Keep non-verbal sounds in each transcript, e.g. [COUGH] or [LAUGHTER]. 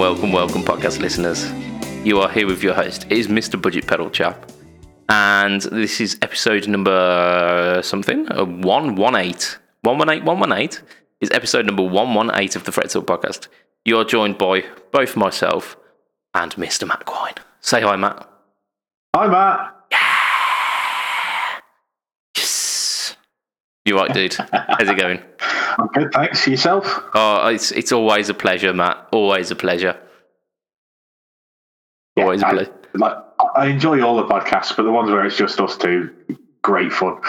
Welcome, welcome, podcast listeners. You are here with your host. It is Mr. Budget Pedal Chap. And this is episode number something, uh, 118. 118, 118 is episode number 118 of the Fret Talk podcast. You are joined by both myself and Mr. Matt Quine. Say hi, Matt. Hi, Matt. You right, dude? How's it going? I'm good, thanks. Yourself? Oh, it's it's always a pleasure, Matt. Always a pleasure. Always a I, pleasure. like, I enjoy all the podcasts, but the ones where it's just us two, great fun.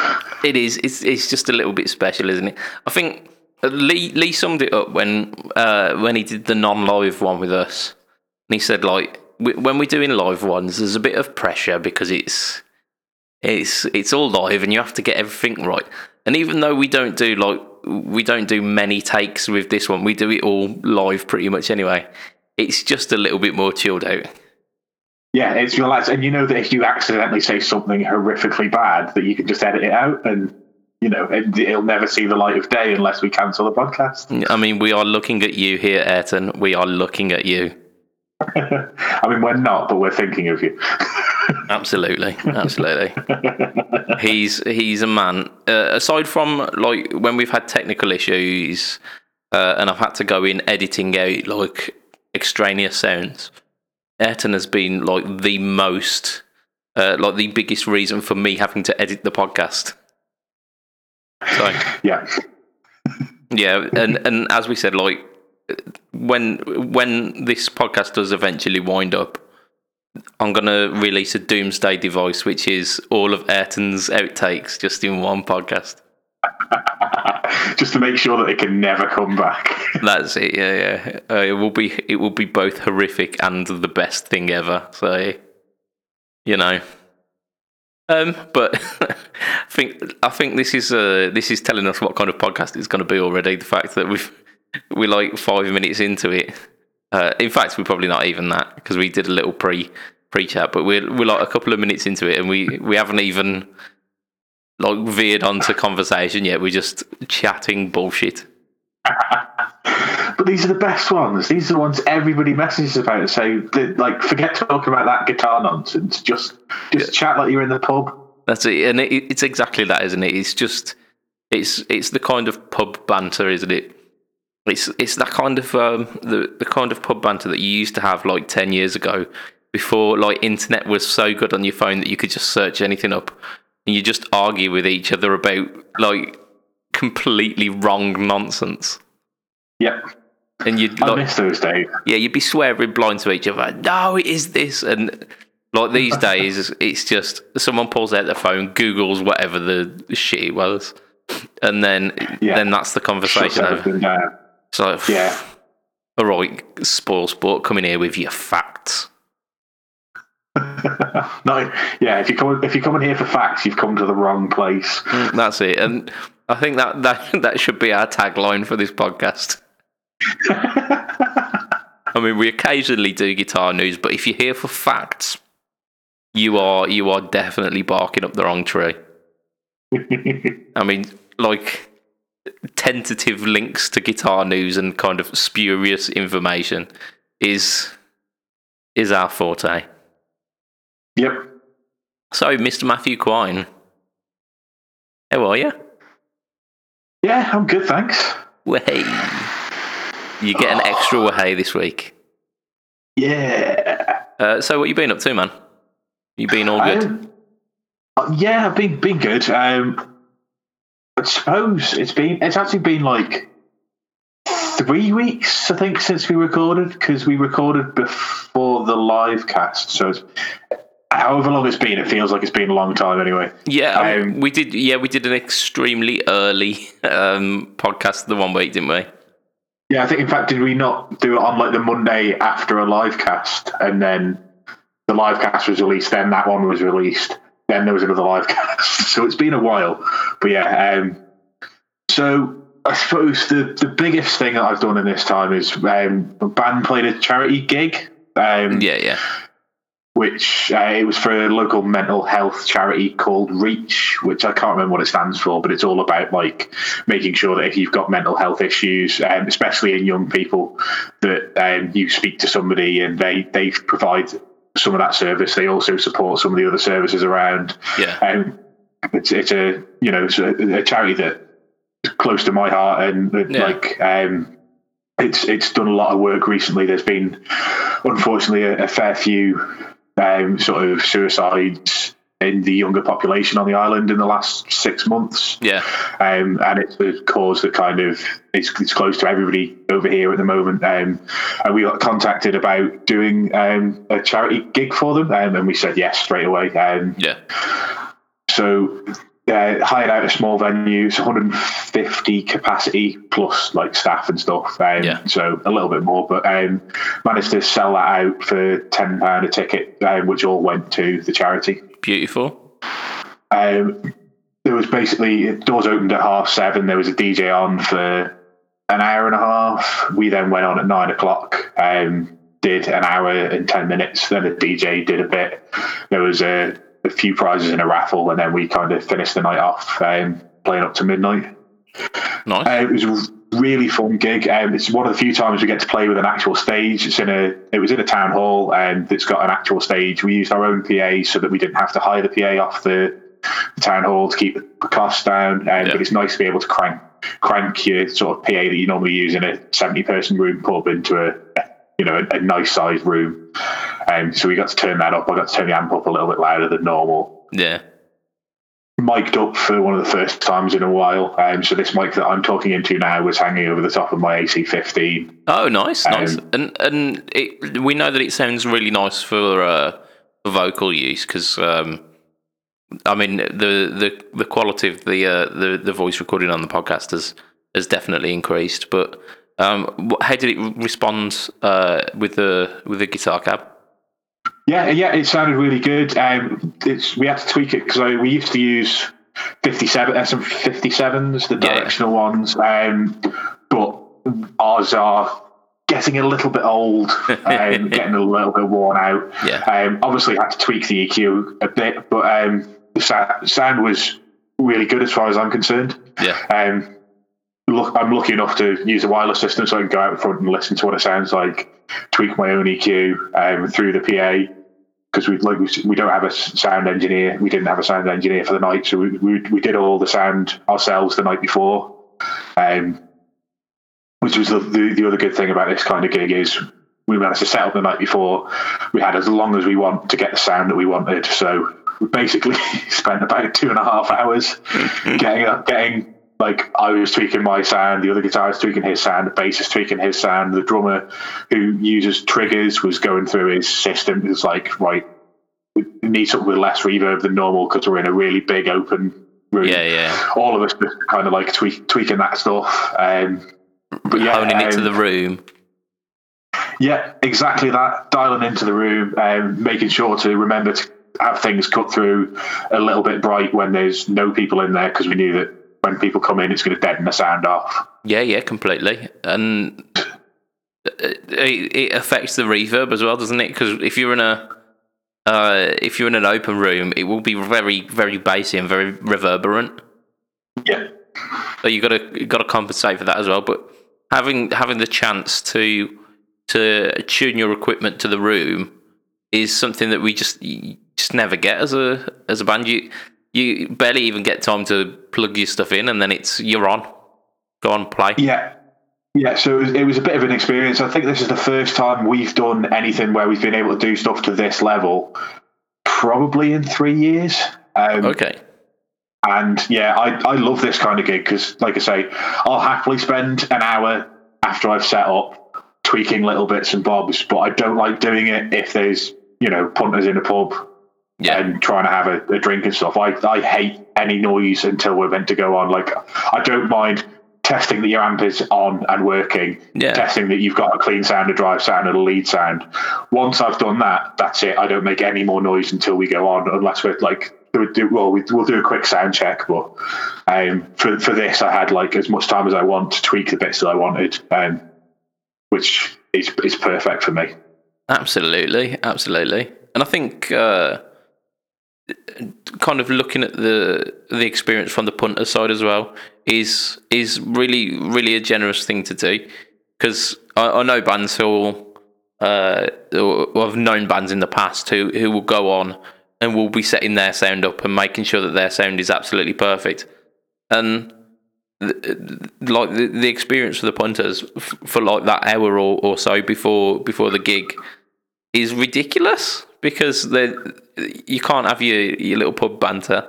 It is. It's it's just a little bit special, isn't it? I think Lee Lee summed it up when uh, when he did the non-live one with us, and he said like when we're doing live ones, there's a bit of pressure because it's it's it's all live and you have to get everything right. And even though we don't do like we don't do many takes with this one, we do it all live pretty much anyway. It's just a little bit more chilled out. Yeah, it's relaxed, and you know that if you accidentally say something horrifically bad, that you can just edit it out, and you know it, it'll never see the light of day unless we cancel the podcast. I mean, we are looking at you here, Ayrton. We are looking at you. [LAUGHS] I mean, we're not, but we're thinking of you. [LAUGHS] Absolutely, absolutely. he's he's a man. Uh, aside from like when we've had technical issues, uh, and I've had to go in editing out like extraneous sounds. Ayrton has been like the most, uh, like the biggest reason for me having to edit the podcast. So yeah, yeah, and and as we said, like when when this podcast does eventually wind up, I'm gonna release a doomsday device, which is all of Ayrton's outtakes just in one podcast. [LAUGHS] just to make sure that it can never come back. [LAUGHS] That's it. Yeah, yeah. Uh, it will be it will be both horrific and the best thing ever. So, you know. Um, but [LAUGHS] I think I think this is uh, this is telling us what kind of podcast it's going to be already. The fact that we've we're like five minutes into it. Uh, in fact, we're probably not even that because we did a little pre pre chat, but we're we're like a couple of minutes into it, and we we haven't even like veered onto conversation yet. We're just chatting bullshit. but these are the best ones. These are the ones everybody messages about. So, like, forget talking about that guitar nonsense. Just, just yeah. chat like you're in the pub. That's it, and it, it's exactly that, isn't it? It's just, it's it's the kind of pub banter, isn't it? It's it's that kind of um, the the kind of pub banter that you used to have like ten years ago, before like internet was so good on your phone that you could just search anything up, and you just argue with each other about like completely wrong nonsense. Yep. And you'd I miss those days. yeah, you'd be swearing blind to each other. No, it is this, and like these [LAUGHS] days, it's just someone pulls out their phone, Google's whatever the shit it was, and then Yeah. then that's the conversation. Over. So Yeah. all right, spoil sport, coming here with your facts. [LAUGHS] no, yeah. If you come, if you're coming here for facts, you've come to the wrong place. Mm, That's it, and I think that that that should be our tagline for this podcast. [LAUGHS] I mean, we occasionally do guitar news, but if you're here for facts, you are you are definitely barking up the wrong tree. [LAUGHS] I mean, like tentative links to guitar news and kind of spurious information is is our forte. yep. So, Mr. Matthew Quine, how are you? Yeah, I'm good, thanks. Way. You get an extra way this week. Yeah. Uh, so, what you been up to, man? You been all good? Um, yeah, I've been been good. Um, I suppose it's been it's actually been like three weeks, I think, since we recorded because we recorded before the live cast. So, it's, however long it's been, it feels like it's been a long time anyway. yeah, um, um, we did. Yeah, we did an extremely early um, podcast the one week, didn't we? Yeah, I think in fact, did we not do it on like the Monday after a live cast, and then the live cast was released, then that one was released, then there was another live [LAUGHS] cast. So it's been a while, but yeah. Um, so I suppose the the biggest thing that I've done in this time is um, a band played a charity gig. Um, Yeah, yeah. which uh, it was for a local mental health charity called Reach, which I can't remember what it stands for, but it's all about like making sure that if you've got mental health issues, um, especially in young people, that um, you speak to somebody and they they provide some of that service. They also support some of the other services around. Yeah. Um, it's it's a you know it's a, a charity that close to my heart and uh, Yeah. like um, it's it's done a lot of work recently. There's been unfortunately a, a fair few um, sort of suicides in the younger population on the island in the last six months. Yeah. Um, and it's a cause that kind of is it's close to everybody over here at the moment. Um, and we got contacted about doing um, a charity gig for them, um, and we said yes straight away. Um, Yeah. so uh, hired out a small venue, it's 150 capacity plus like staff and stuff. Um, Yeah. So a little bit more, but um, managed to sell that out for ten pound a ticket, um, which all went to the charity. Beautiful. Um, there was basically doors opened at half seven. There was a DJ on for an hour and a half. We then went on at nine o'clock. Um, did an hour and ten minutes. Then the DJ did a bit. There was a, a few prizes in a raffle, and then we kind of finished the night off um, playing up to midnight. Nice. Uh, it was really fun gig. Um, it's one of the few times we get to play with an actual stage. It's in a. It was in a town hall, and it's got an actual stage. We used our own PA so that we didn't have to hire the PA off the, the town hall to keep the costs down. Um, Yeah. But it's nice to be able to crank crank your sort of PA that you normally use in a seventy person room pub into a you know a, a nice sized room. Um, so we got to turn that up. I got to turn the amp up a little bit louder than normal yeah. Mic'd up for one of the first times in a while. Um, so this mic that I'm talking into now was hanging over the top of my AC15. Oh, nice, nice. Um, and and it, we know that it sounds really nice for uh, for vocal use because um, I mean the, the the quality of the uh, the the voice recording on the podcast has has definitely increased. But um, how did it respond uh, with the with the guitar cab? Yeah, yeah, it sounded really good. Um, it's we had to tweak it because we used to use 57 uh, some 57s, the Yeah. directional ones, um, but ours are getting a little bit old, [LAUGHS] um, getting a little bit worn out. Yeah. Um, obviously, had to tweak the EQ a bit, but um, the sound was really good as far as I'm concerned. Yeah, Um, look, I'm lucky enough to use a wireless system, so I can go out front and listen to what it sounds like, tweak my own EQ um, through the PA. Because we like we, we don't have a sound engineer, we didn't have a sound engineer for the night, so we we, we did all the sound ourselves the night before. Um, which was the, the the other good thing about this kind of gig is we managed to set up the night before. We had as long as we want to get the sound that we wanted, so we basically [LAUGHS] spent about two and a half hours [LAUGHS] getting up, getting like I was tweaking my sound, the other guitarist tweaking his sound, the bassist tweaking his sound, the drummer who uses triggers was going through his system. It was like, right, we need something with less reverb than normal because we're in a really big open room. yeah, yeah. All of us just kind of like tweak, tweaking that stuff. Um, but yeah, Honing it to um, the room. yeah, exactly that. Dialing into the room, um, making sure to remember to have things cut through a little bit bright when there's no people in there because we knew that people come in, it's going to deaden the sound off. Yeah, yeah, completely. And it, it affects the reverb as well, doesn't it? Because if you're in a uh, if you're in an open room, it will be very, very bassy and very reverberant. Yeah, So you got to got to compensate for that as well. But having having the chance to to tune your equipment to the room is something that we just just never get as a as a band. You you barely even get time to plug your stuff in, and then it's you're on. Go on, play. yeah, yeah. So it was, it was a bit of an experience. I think this is the first time we've done anything where we've been able to do stuff to this level, probably in three years. Um, Okay. And yeah, I, I love this kind of gig because, like I say, I'll happily spend an hour after I've set up tweaking little bits and bobs, but I don't like doing it if there's, you know, punters in a pub Yeah. and trying to have a, a drink and stuff. I, I hate any noise until we're meant to go on. Like, I don't mind testing that your amp is on and working, Yeah. testing that you've got a clean sound, a drive sound, and a lead sound. Once I've done that, that's it. I don't make any more noise until we go on, unless we're like, well, we, we'll do a quick sound check. But um, for for this, I had like as much time as I want to tweak the bits that I wanted, um, which is is perfect for me. Absolutely, absolutely. and I think uh, kind of looking at the the experience from the punter side as well is is really really a generous thing to do. Because I, I know bands who will, uh, who have known bands in the past who who will go on and will be setting their sound up and making sure that their sound is absolutely perfect. And like the, the experience for the punters f- for like that hour or, or so before before the gig is ridiculous because they you can't have your your little pub banter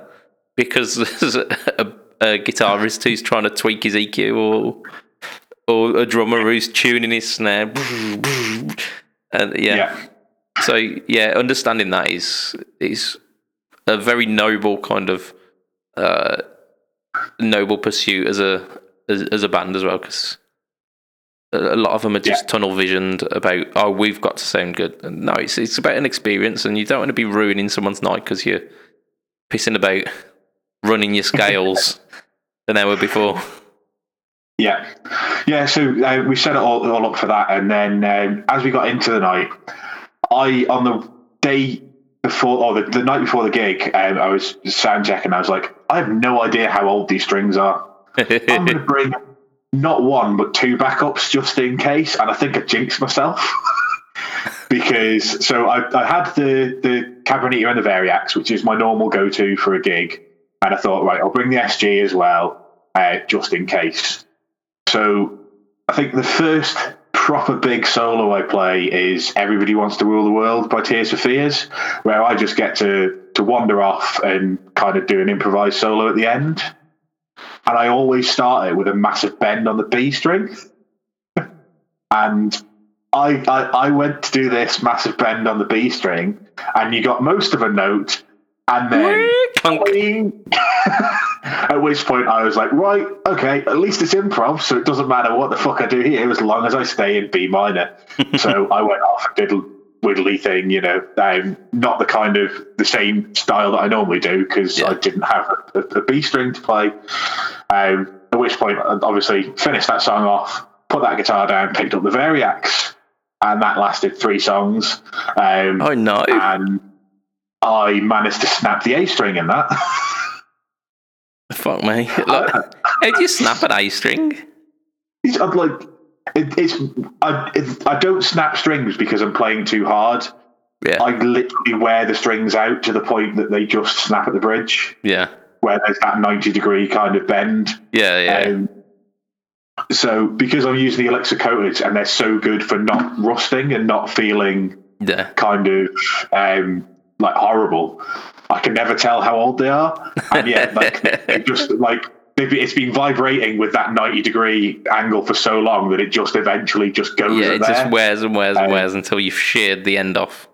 because there's a, a guitarist who's trying to tweak his EQ or or a drummer who's tuning his snare and yeah. Yeah. so yeah understanding that is is a very noble kind of uh noble pursuit as a as, as a band as well because a lot of them are just Yeah. tunnel visioned about oh we've got to sound good and no it's it's about an experience and you don't want to be ruining someone's night because you're pissing about running your scales [LAUGHS] an hour before Yeah, yeah. So uh, we set it all, all up for that, and then um, as we got into the night, I on the day before or the, the night before the gig, um, I was sound checking. I was like, I have no idea how old these strings are. [LAUGHS] I'm going to bring not one but two backups just in case, and I think I jinxed myself. [LAUGHS] because so I, I had the the Cabernet and the Variax, which is my normal go to for a gig, and I thought, right, I'll bring the SG as well, uh, just in case. So I think the first proper big solo I play is Everybody Wants to Rule the World by Tears for Fears, where I just get to to wander off and kind of do an improvised solo at the end. And I always start it with a massive bend on the B string. [LAUGHS] and I, I I went to do this massive bend on the B string, and you got most of a note, and then [LAUGHS] at which point I was like, right, okay, at least it's improv, so it doesn't matter what the fuck I do here as long as I stay in B minor. [LAUGHS] so I went off and did a widdly thing, you know, um, not the kind of the same style that I normally do because Yeah. I didn't have a, B string to play. Um, at which point, I obviously finished that song off, put that guitar down, picked up the Variax, and that lasted three songs. Um, oh no and I managed to snap the A string in that. fuck me like, [LAUGHS] how do you snap an A string I'm like it, it's I it, I don't snap strings because I'm playing too hard. yeah. I literally wear the strings out to the point that they just snap at the bridge, yeah. Where there's that ninety degree kind of bend. yeah yeah Um, so because I'm using the Elixir coated and they're so good for not rusting and not feeling yeah. kind of um, like horrible, I can never tell how old they are, and yet like [LAUGHS] just like it's been vibrating with that ninety degree angle for so long that it just eventually just goes. yeah it there. just wears and wears and Um, wears until you've sheared the end off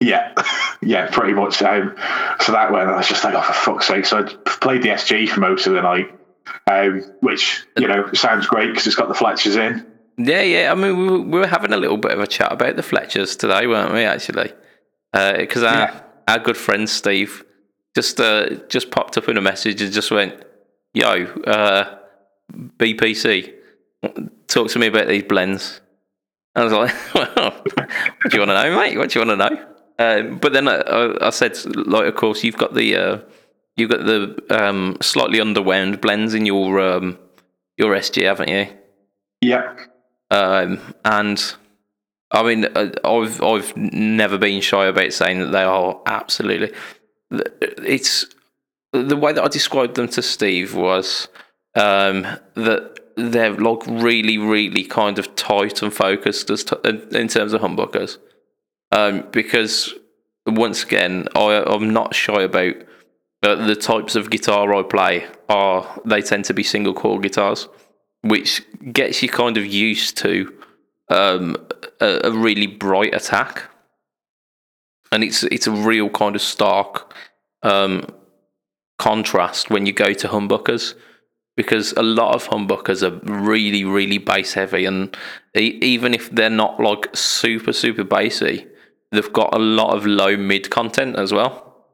Yeah, [LAUGHS] yeah, pretty much. Um, so that went, I was just like, oh, for fuck's sake. So I played the SG for most of the night, um, which, you know, sounds great because it's got the Fletchers in. Yeah, yeah. I mean, we were, we were having a little bit of a chat about the Fletchers today, weren't we? Actually, because our Yeah. our good friend Steve just uh, just popped up in a message and just went, "Yo, uh, BPC, talk to me about these blends." I was like, [LAUGHS] "Well, what do you want to know, mate? What do you want to know?" Um, but then I, I, said, like, of course, you've got the uh, you've got the um, slightly underwound blends in your um, your SG, haven't you? Yeah. Um, and I mean, uh, I've I've never been shy about saying that they are absolutely. It's the way that I described them to Steve was um, that they're like really, really kind of tight and focused as t- in terms of humbuckers. Um, because once again, I I'm not shy about uh, the types of guitar I play. Are they tend to be single coil guitars, which gets you kind of used to um, a, a really bright attack, and it's it's a real kind of stark um, contrast when you go to humbuckers because a lot of humbuckers are really really bass heavy and even if they're not like super super bassy they've got a lot of low mid content as well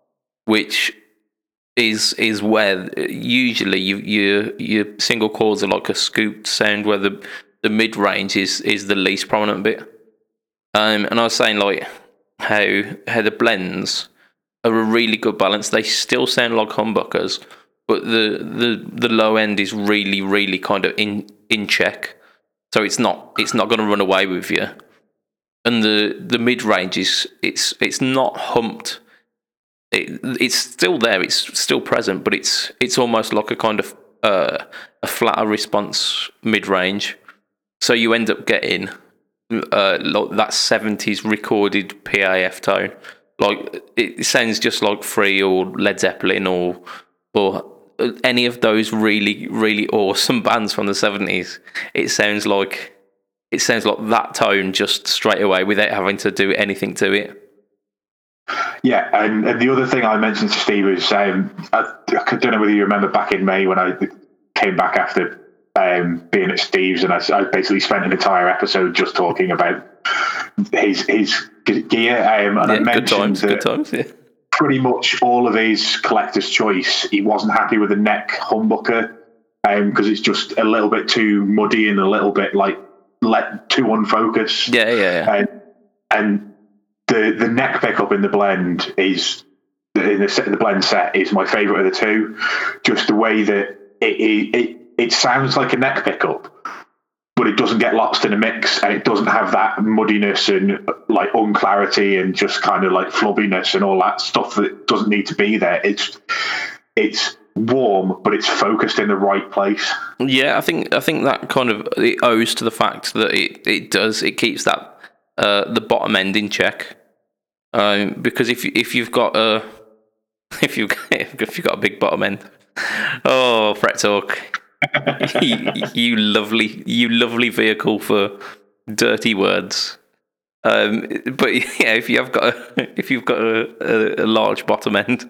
which is is where usually you you your single coils are like a scooped sound where the the mid range is is the least prominent bit. Um and i was saying like how how the blends are a really good balance. They still sound like humbuckers, but the the the low end is really really kind of in in check. So it's not it's not going to run away with you. And the the mid range is it's it's not humped. It, it's still there. It's still present, but it's it's almost like a kind of uh, a flatter response mid range. So you end up getting uh, like that seventies recorded PAF tone. Like it sounds just like Free or Led Zeppelin or or any of those really really awesome [LAUGHS] bands from the seventies. It sounds like it sounds like that tone just straight away without having to do anything to it. Yeah, and, and the other thing I mentioned to Steve is um, I, I don't know whether you remember back in May when I came back after um, being at Steve's, and I, I, basically spent an entire episode just talking about his his gear. Um, and yeah, I mentioned good times, that good times. Yeah. pretty much all of his collector's choice, he wasn't happy with the neck humbucker because um, it's just a little bit too muddy and a little bit like let too unfocused. Yeah, yeah, yeah. And, and the the neck pickup in the blend is in the, the blend set is my favorite of the two. Just the way that it, it, it it sounds like a neck pickup, but it doesn't get lost in a mix and it doesn't have that muddiness and like unclarity and just kind of like flubbiness and all that stuff that doesn't need to be there. It's it's warm, but it's focused in the right place. Yeah, I think I think that kind of it owes to the fact that it, it does it keeps that uh, the bottom end in check. Um, because if if you've got a [LAUGHS] if you if you've got a big bottom end, [LAUGHS] oh, fret talk, [LAUGHS] you, you, lovely, you lovely vehicle for dirty words. Um, but [LAUGHS] yeah, if you have got a, if you've got a, a, a large bottom end,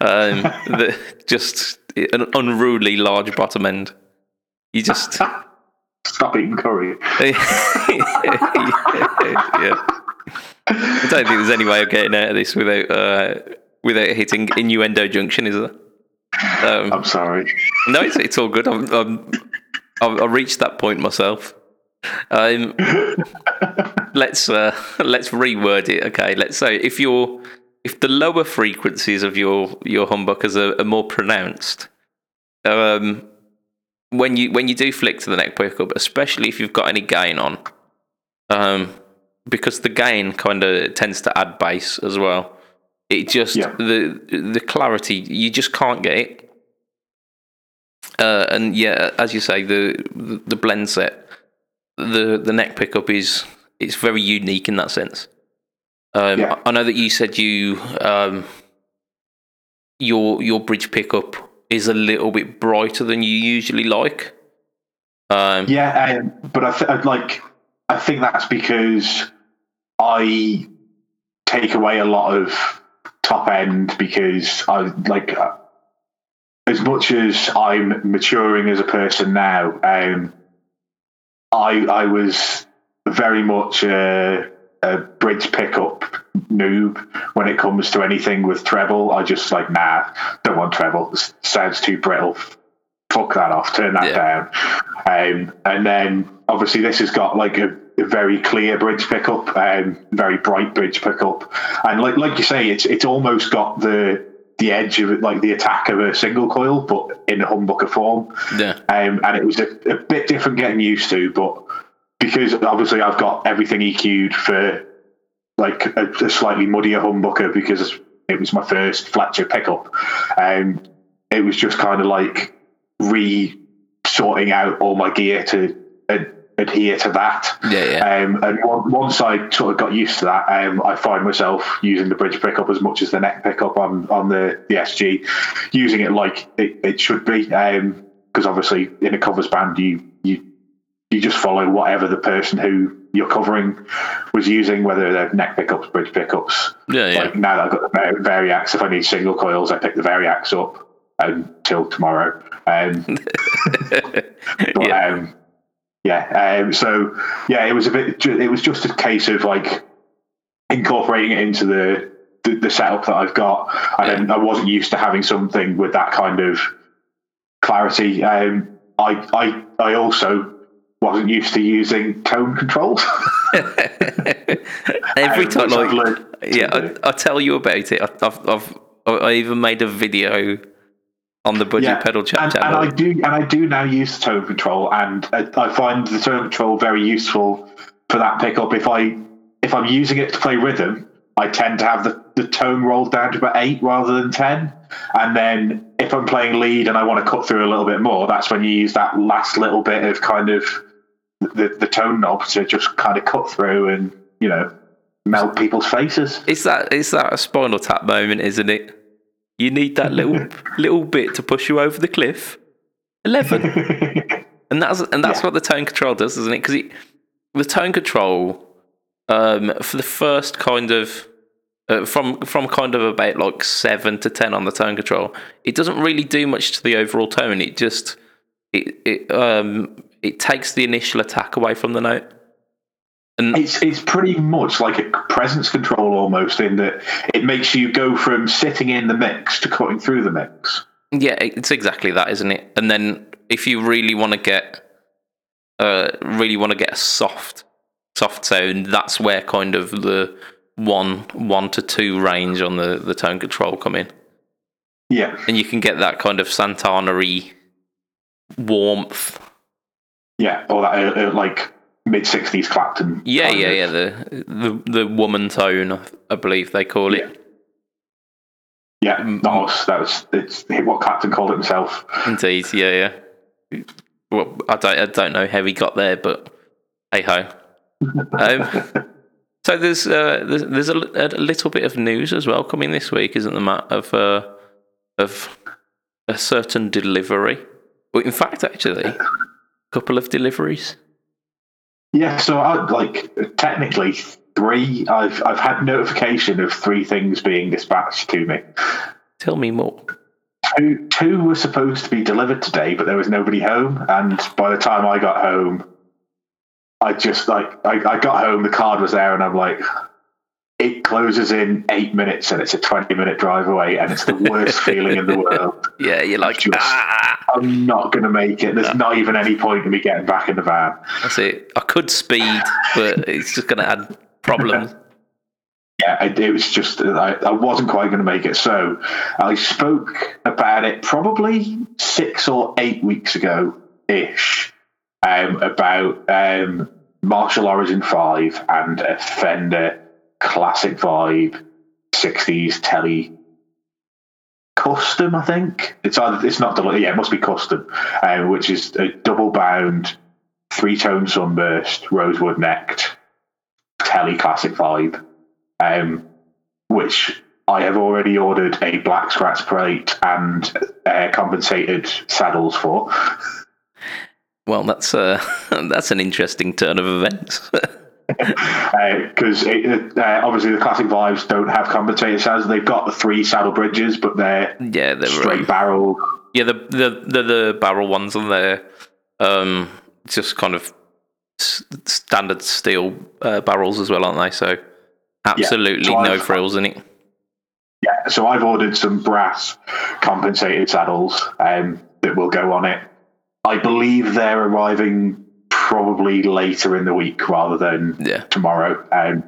um, [LAUGHS] the, just an unruly large bottom end, you just stop eating curry. yeah. I don't think there's any way of getting out of this without uh, without hitting innuendo junction, is there? Um, I'm sorry. No, it's, it's all good. I'm, I'm, I reached that point myself. Um, [LAUGHS] let's uh, let's reword it. Okay, let's say if you're if the lower frequencies of your your humbuckers are, are more pronounced, um, when you when you do flick to the neck pickup, especially if you've got any gain on, um, because the gain kind of tends to add bass as well. It just yeah. the the clarity you just can't get it. Uh, and yeah, as you say, the, the, the blend set, the the neck pickup is it's very unique in that sense. Um, yeah. I know that you said you um, your your bridge pickup is a little bit brighter than you usually like. Um, yeah, um, but I th- like I think that's because I take away a lot of top end because I like as much as I'm maturing as a person now. Um, I I was very much a, a bridge pickup noob when it comes to anything with treble. I just like nah, don't want treble. This sounds too brittle. Fuck that off. Turn that yeah. down. Um, and then obviously this has got like a very clear bridge pickup, um, very bright bridge pickup, and like like you say, it's it's almost got the the edge of it, like the attack of a single coil, but in a humbucker form. Yeah. Um, and it was a, a bit different getting used to, but because obviously I've got everything EQ'd for like a, a slightly muddier humbucker because it was my first Fletcher pickup. Um, it was just kind of like re sorting out all my gear to. Adhere to that. Yeah, yeah. Um, and once I sort of got used to that, um, I find myself using the bridge pickup as much as the neck pickup on on the, the SG, using it like it, it should be. Because um, obviously, in a covers band, you you you just follow whatever the person who you're covering was using, whether they're neck pickups, bridge pickups. Yeah, yeah. Like now that I've got the Variax, if I need single coils, I pick the Variax up until tomorrow. Um, [LAUGHS] but, yeah. Um, yeah. Um, so yeah, it was a bit. It was just a case of like incorporating it into the the, the setup that I've got, yeah. I wasn't used to having something with that kind of clarity. Um, I I I also wasn't used to using tone controls. [LAUGHS] Every Um, time, like, yeah. I, I tell you about it. I, I've, I've, I even made a video on the budget pedal chat and, channel. and I do, and I do now use tone control, and I, I find the tone control very useful for that pickup. If I if I'm using it to play rhythm, I tend to have the, the tone rolled down to about eight rather than ten, and then if I'm playing lead and I want to cut through a little bit more, that's when you use that last little bit of kind of the the tone knob to just kind of cut through and you know melt people's faces. It's that it's that a spinal tap moment, isn't it? You need that little [LAUGHS] little bit to push you over the cliff. Eleven, [LAUGHS] and that's and that's Yeah. what the tone control does, isn't it? Because it, the tone control um, for the first kind of uh, from from kind of about like seven to ten on the tone control, it doesn't really do much to the overall tone. It just it it um it takes the initial attack away from the note. And It's it's pretty much like a presence control almost in that it makes you go from sitting in the mix to cutting through the mix. Yeah, it's exactly that, isn't it? And then if you really want to get, uh, really want to get a soft, soft sound, that's where kind of the one, one to two range on the the tone control come in, Yeah, and you can get that kind of Santana-y warmth. yeah, or that uh, uh, like mid sixties Clapton. Yeah, yeah, of- yeah. The the the woman tone, I- believe they call it. yeah. Mm, Not us. That was it's what Clapton called it himself. Indeed, yeah, yeah. Well, I don't, I don't know how he got there, but hey ho. [LAUGHS] Um, so there's, uh, there's there's a, a little bit of news as well coming this week, isn't there, Matt? Of uh, of a certain delivery. Well, in fact, actually, a couple of deliveries. Yeah, so I like technically three. I've I've had notification of three things being dispatched to me. Tell me more. Two two were supposed to be delivered today, but there was nobody home. And by the time I got home, I just like I, I got home, the card was there, and I'm like, it closes in eight minutes, and it's a twenty minute drive away, and it's the worst [LAUGHS] feeling in the world. Yeah, you're like, Just- ah, I'm not going to make it. There's not even any point in me getting back in the van. that's it. I could speed, but it's just going to add problems. [LAUGHS] yeah, it, it was just I, I wasn't quite going to make it. So I spoke about it probably six or eight weeks ago ish um, about um, Marshall Origin Five and a Fender Classic Vibe '60s Telly Custom. I think it's either it's not the yeah it must be custom, um, which is a double bound three tone sunburst rosewood necked Telly Classic Vibe um, which I have already ordered a black scratch plate and uh, compensated saddles for. Well, that's uh, [LAUGHS] that's an interesting turn of events. [LAUGHS] Because uh, obviously the classic vibes don't have compensated saddles. They've got the three saddle bridges, but they're yeah, they're straight barrel. Yeah, the the the, the barrel ones on there, um, just kind of s- standard steel uh, barrels as well, aren't they? So absolutely so no I've- frills in it. Yeah, so I've ordered some brass compensated saddles um, that will go on it. I believe they're arriving probably later in the week rather than Yeah, tomorrow. Um,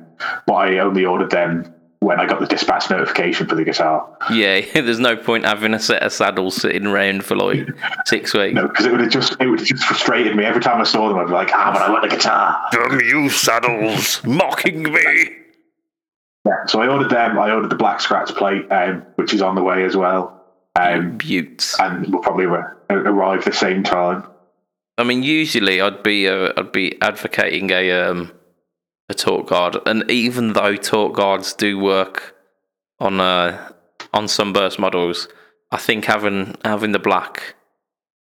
but I only ordered them when I got the dispatch notification for the guitar. yeah. [LAUGHS] There's no point having a set of saddles sitting around for like [LAUGHS] six weeks. No, because it would have just it would have just frustrated me every time I saw them. I'd be like, ah, but I want the guitar. Damn you, saddles, [LAUGHS] mocking me. Yeah, so I ordered them. I ordered the black scratch plate, um, which is on the way as well, um, Buttes. and will probably arrive the same time. I mean, usually I'd be uh, I'd be advocating a um a tort guard, and even though tort guards do work on uh on sunburst models, I think having having the black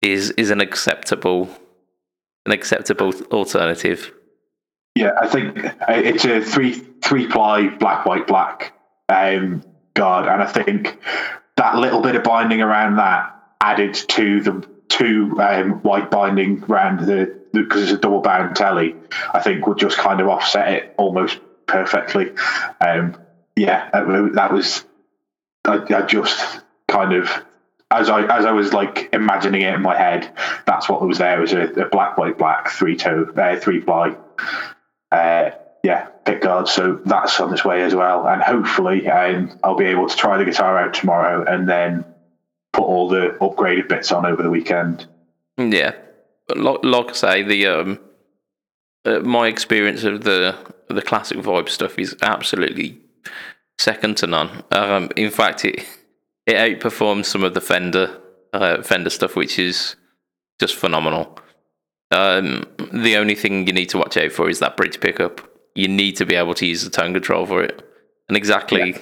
is is an acceptable an acceptable alternative. Yeah, I think uh, it's a three three ply black white black um, guard, and I think that little bit of binding around that added to the two um, white binding around the because it's a double bound telly, I think would just kind of offset it almost perfectly. Um, yeah, that, was I, I just kind of as I as I was like imagining it in my head, that's what was there. Was a, a black, white, black three toe, uh, three ply. Uh, yeah, pick guard. So that's on its way as well, and hopefully, um, I'll be able to try the guitar out tomorrow, and then put all the upgraded bits on over the weekend. Yeah, but like, like I say, the um, uh, my experience of the the classic vibe stuff is absolutely second to none. Um, in fact, it [LAUGHS] it outperforms some of the Fender uh, Fender stuff, which is just phenomenal. Um, the only thing you need to watch out for is that bridge pickup. You need to be able to use the tone control for it, and exactly, Yeah.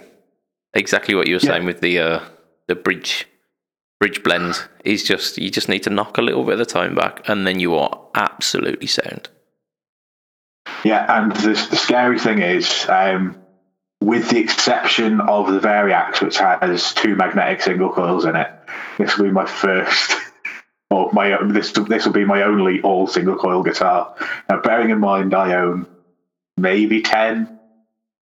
exactly what you were Yeah. saying with the uh, the bridge bridge blend is just you just need to knock a little bit of the tone back, and then you are absolutely sound. Yeah, and the, the scary thing is, um, with the exception of the Variax, which has two magnetic single coils in it, this will be my first, [LAUGHS] or my this this will be my only all single coil guitar. Now, bearing in mind, I own maybe ten,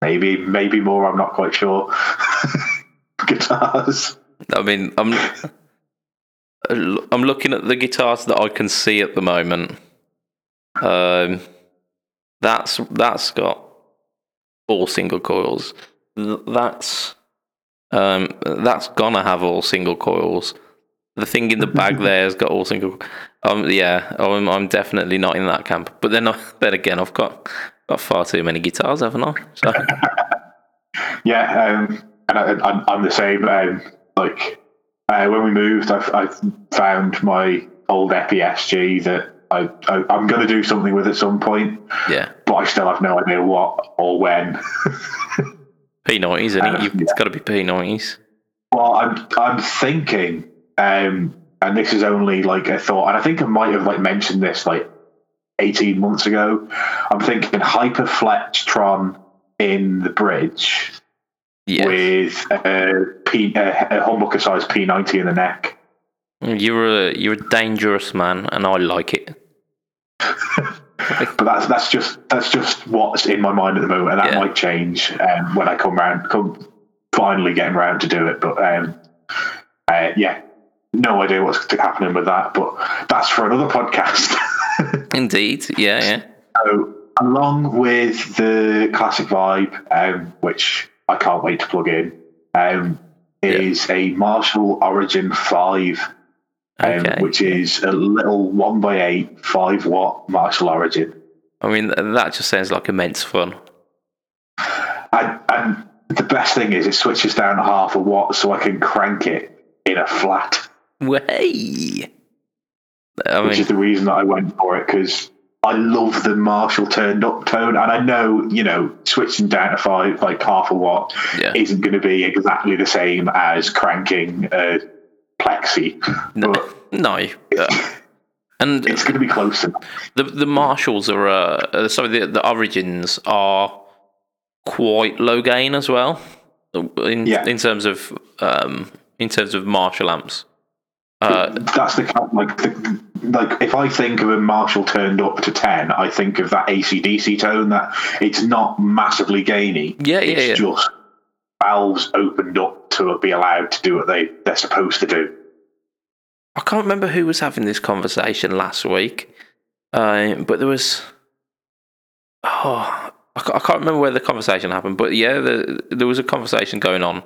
maybe maybe more. I'm not quite sure. [LAUGHS] guitars. I mean, I'm I'm looking at the guitars that I can see at the moment. Um, that's that's got all single coils. That's um, that's gonna have all single coils. The thing in the bag [LAUGHS] there has got all single. Um, yeah, I'm I'm definitely not in that camp. But then I- [LAUGHS] then again, I've got got far too many guitars, haven't I? So [LAUGHS] Yeah, um, and I, I'm, I'm the same. Um, like uh, when we moved, I, I found my old Epi SG that I, I I'm going to do something with at some point, yeah, but I still have no idea what or when. [LAUGHS] P90s, isn't it? Uh, You've, It's got to be P90s. well, I'm I'm thinking, um, and this is only like a thought, and I think I might have like mentioned this like 18 months ago. I'm thinking Hyperflex Tron in the bridge With a, P, a, a humbucker size P90 in the neck. You're a you're a dangerous man, and I like it. [LAUGHS] But that's that's just that's just what's in my mind at the moment, and that Yeah. might change um, when I come round, come finally getting round to do it. But um, uh, yeah, no idea what's happening with that. But that's for another podcast. [LAUGHS] Indeed, yeah, yeah. so along with the classic vibe, um, which I can't wait to plug in, um, is a Marshall Origin Five. Um, Okay. which is a little one by eight five watt Marshall Origin. I mean, that just sounds like immense fun. And, and the best thing is, it switches down half a watt, so I can crank it in a flat, Way. I which is the reason that I went for it because I love the Marshall turned up tone, and I know you know switching down to five like half a watt Yeah. isn't going to be exactly the same as cranking a plexi, no, no. Uh, and [LAUGHS] it's going to be close enough. the the Marshalls are uh, uh, sorry, the the Origins are quite low gain as well. In Yeah. in terms of um in terms of Marshall amps. Uh, That's the kind like the, like if I think of a Marshall turned up to ten, I think of that ACDC tone. That it's not massively gainy. Yeah, yeah, it's yeah. just valves opened up to be allowed to do what they they're supposed to do. I can't remember who was having this conversation last week, uh, but there was. Oh, I ca- I can't remember where the conversation happened, but yeah, the, there was a conversation going on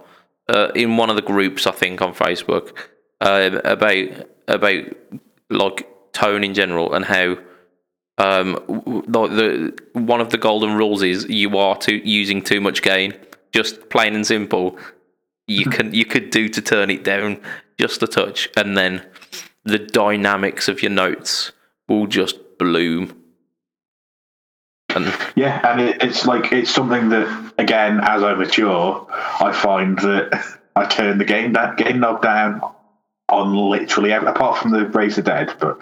uh, in one of the groups, I think, on Facebook uh, about about like tone in general and how um like the one of the golden rules is you are too using too much gain, just plain and simple. You can you could do to turn it down just a touch, and then the dynamics of your notes will just bloom. And Yeah, and it, it's like it's something that again, as I mature, I find that [LAUGHS] I turn the game da- gain knob down on literally apart from the Raise the Dead, but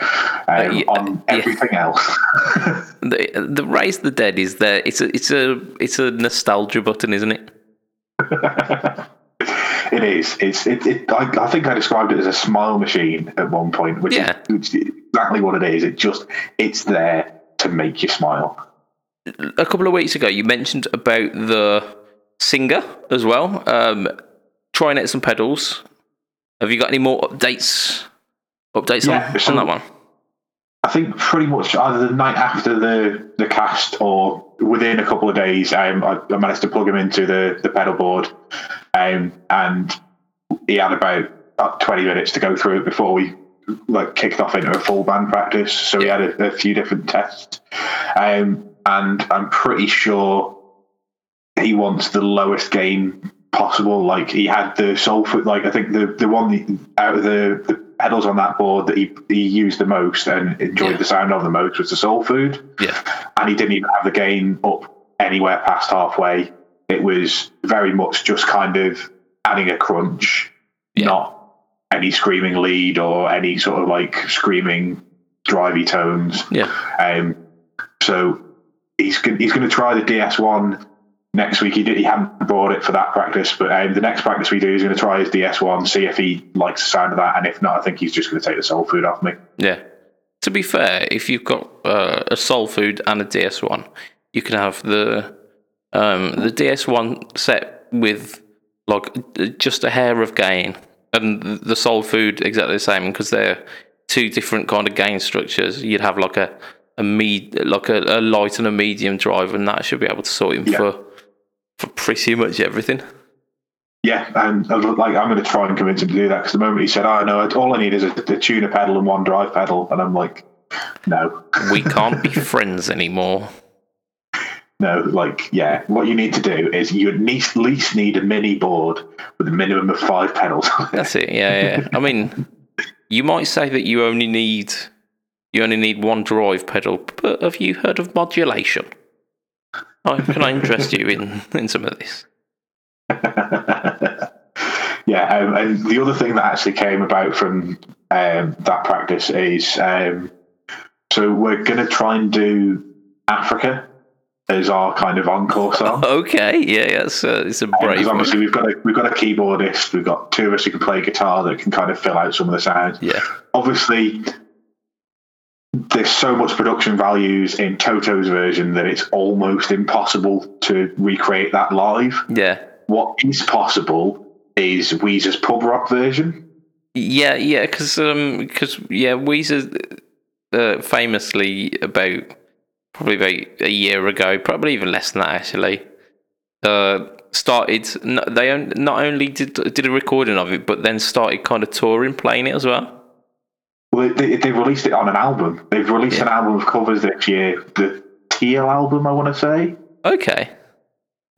um, yeah, on yeah. everything else. [LAUGHS] the the raise the dead is there. It's a it's a it's a nostalgia button, isn't it? [LAUGHS] It is. It's. It. it I, I think I described it as a smile machine at one point, which Yeah. is which exactly what it is. It just. It's there to make you smile. A couple of weeks ago, you mentioned about the singer as well. Um, trying out some pedals. Have you got any more updates? Updates Yeah, on, so- on that one? I think pretty much either the night after the, the cast or within a couple of days, um, I, I managed to plug him into the, the pedal board, um, and he had about, about twenty minutes to go through it before we like kicked off into a full band practice. So we had a, a few different tests, um, and I'm pretty sure he wants the lowest gain possible. Like he had the soul food, like I think the the one out of the, the pedals on that board that he, he used the most and enjoyed Yeah. the sound of the most was the soul food Yeah. and he didn't even have the gain up anywhere past halfway. It was very much just kind of adding a crunch, Yeah. not any screaming lead or any sort of like screaming drivey tones. Yeah. Um, so he's he's going to try the DS1 next week. He did, he hadn't brought it for that practice, but um, the next practice we do, he's going to try his DS1, see if he likes the sound of that, and if not, I think he's just going to take the soul food off me. Yeah. To be fair, if you've got uh, a Soul Food and a DS1, you can have the um, the DS1 set with like just a hair of gain, and the Soul Food exactly the same because they're two different kind of gain structures. You'd have like a a med like a, a light and a medium drive, and that should be able to sort him Yeah. for for pretty much everything. Yeah, and uh, I was like I'm going to try and convince him to do that because the moment he said, "Oh know all I need is a, a tuner pedal and one drive pedal," and I'm like, "No, [LAUGHS] We can't be friends anymore. no, like yeah, what you need to do is you at least, least need a mini board with a minimum of five pedals." on it. That's it. Yeah, yeah. I mean, you might say that you only need you only need one drive pedal, but have you heard of modulation? Oh, can I interest you in in some of this? [LAUGHS] yeah, um, and the other thing that actually came about from um, that practice is um, so we're going to try and do Africa as our kind of encore [LAUGHS] song. Okay, yeah, yeah. It's a, it's a brave. Obviously we've got a we've got a keyboardist, we've got two of us who can play guitar that can kind of fill out some of the sounds. Yeah, Obviously, there's so much production values in Toto's version that it's almost impossible to recreate that live. yeah, What is possible is Weezer's pub rock version. yeah, yeah. Because um, because yeah, Weezer uh, famously about probably about a year ago, probably even less than that actually. Uh, started. They not only did did a recording of it, but then started kind of touring, playing it as well. Well, they, they released it on an album. They've released an album of covers this year, the Teal album, I want to say. Okay.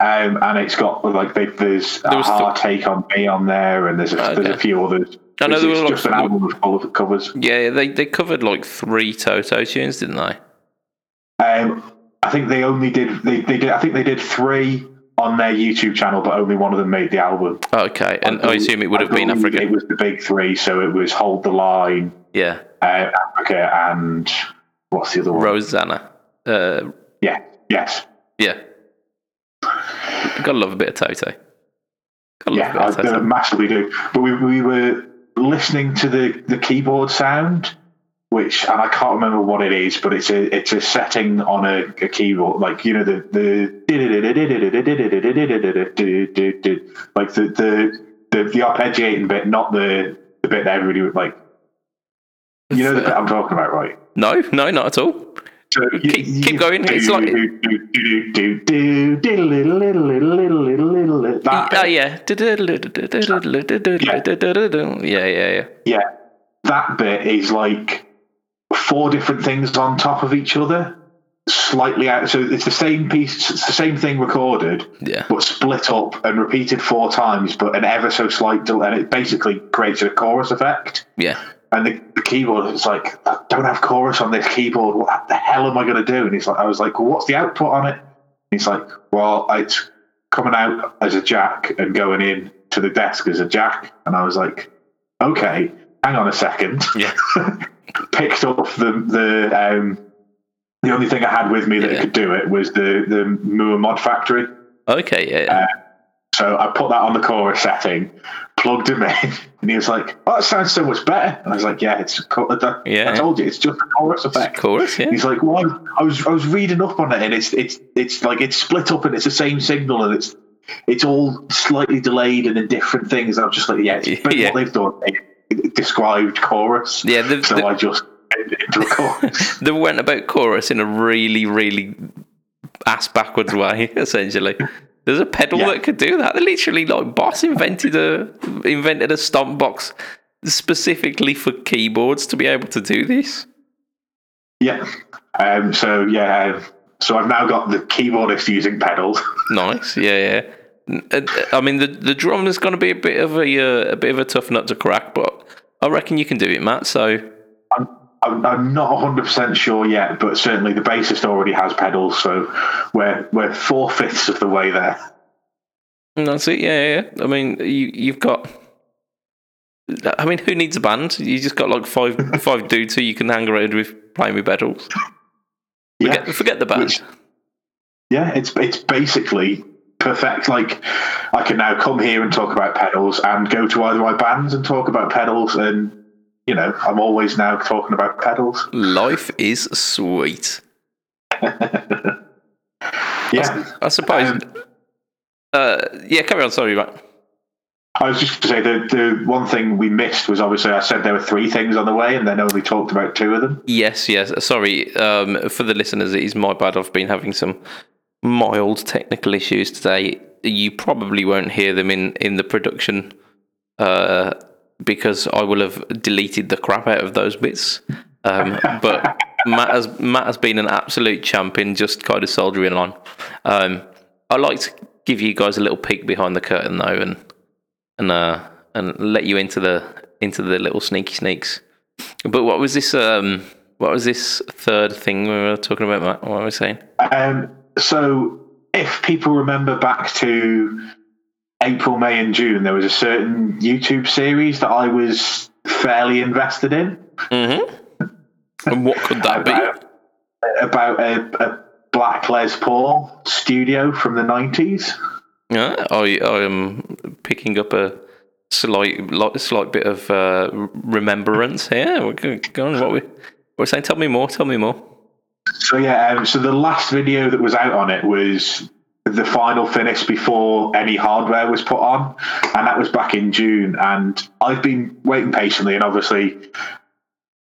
Um, and it's got like they, there's There a was hard take on me on there, and there's a, there's a few others. I know It's, there it's were just an album of covers. Yeah, they they covered like three Toto tunes, didn't they? Um, I think they only did they, they did I think they did three on their YouTube channel, but only one of them made the album. Okay, and I assume it would have been believe It was the big three, so it was Hold the Line, Yeah, uh, Africa, and what's the other one? Rosanna. Uh, Yeah, yes, yeah. Gotta love a bit of Toto. Gotta love yeah, I Toto. uh, massively do. But we we were listening to the the keyboard sound. Which and I can't remember what it is, but it's a it's a setting on a, a keyboard, like you know the the like the the the, the arpeggiating bit, not the the bit that everybody would like. You know the bit I'm talking about, right? No, no, not at all. So you- Keep- you- keep going. It's like- that Ah, yeah. Yeah, yeah, yeah. Yeah, that bit is like four different things on top of each other, slightly out. So it's the same piece, it's the same thing recorded, Yeah. but split up and repeated four times, but an ever so slight delay, and it basically creates a chorus effect. Yeah. And the, the keyboard is like, I don't have chorus on this keyboard. What the hell am I going to do? And he's like, I was like, well, what's the output on it? He's like, well, it's coming out as a jack and going in to the desk as a jack. And I was like, okay, hang on a second. Yeah. [LAUGHS] Picked up the the um, the only thing I had with me that Yeah. could do it was the the Mooer Mod Factory. Okay, yeah. yeah. So I put that on the chorus setting, plugged him in, and he was like, "Oh, that sounds so much better." And I was like, "Yeah, it's I Yeah. I told you, it's just a chorus effect." Chorus, yeah. He's like, "Well, I was I was reading up on it, and it's it's it's like it's split up, and it's the same signal, and it's it's all slightly delayed and in different things. I'm just like, yeah, it's Yeah. what they've done. A described chorus. Yeah, the- so the- I just into a chorus. [LAUGHS] They went about chorus in a really, really ass backwards way, [LAUGHS] essentially. There's a pedal Yeah. that could do that. They literally like Boss invented a invented a stomp box specifically for keyboards to be able to do this. yeah. Um, so yeah. um, So I've now got the keyboardist using pedals. [LAUGHS] Nice, yeah, yeah. Uh, I mean, the the drum is going to be a bit of a uh, a bit of a tough nut to crack, but I reckon you can do it, Matt. So I'm, I'm, not 100% sure yet, but certainly the bassist already has pedals, so we're, we're four fifths of the way there. that's it. Yeah, yeah. yeah. I mean, you you've got. I mean, who needs a band? You just got like five [LAUGHS] five dudes who you can hang around with playing with pedals. Yeah, Forget, forget the band. Which- yeah it's, it's basically perfect. Like, I can now come here and talk about pedals and go to either my bands and talk about pedals, and, you know, I'm always now talking about pedals. Life is sweet. [LAUGHS] Yeah. I suppose. Um, uh, yeah, carry on. Sorry, Matt. I was just to say the, the one thing we missed was obviously I said there were three things on the way, and then only talked about two of them. Yes, yes. Sorry um, for the listeners. It is my bad. I've been having some mild technical issues today. You probably won't hear them in in the production uh, because I will have deleted the crap out of those bits. Um, but Matt has Matt has been an absolute champion, just kind of soldiering on. Um, I like to give you guys a little peek behind the curtain though, and and uh, and let you into the into the little sneaky sneaks. But what was this? Um, what was this third thing we were talking about? Matt? What were we saying? Um, so, if people remember back to April, May, and June, there was a certain YouTube series that I was fairly invested in Mm-hmm. And what could that be? about, about a, a Black Les Paul studio from the 90s. Yeah, I I am picking up a slight slight bit of uh, remembrance here. We're go go on. What we we're saying? Tell me more. Tell me more. So, yeah, um, so the last video that was out on it was the final finish before any hardware was put on, and that was back in June. And I've been waiting patiently, and obviously,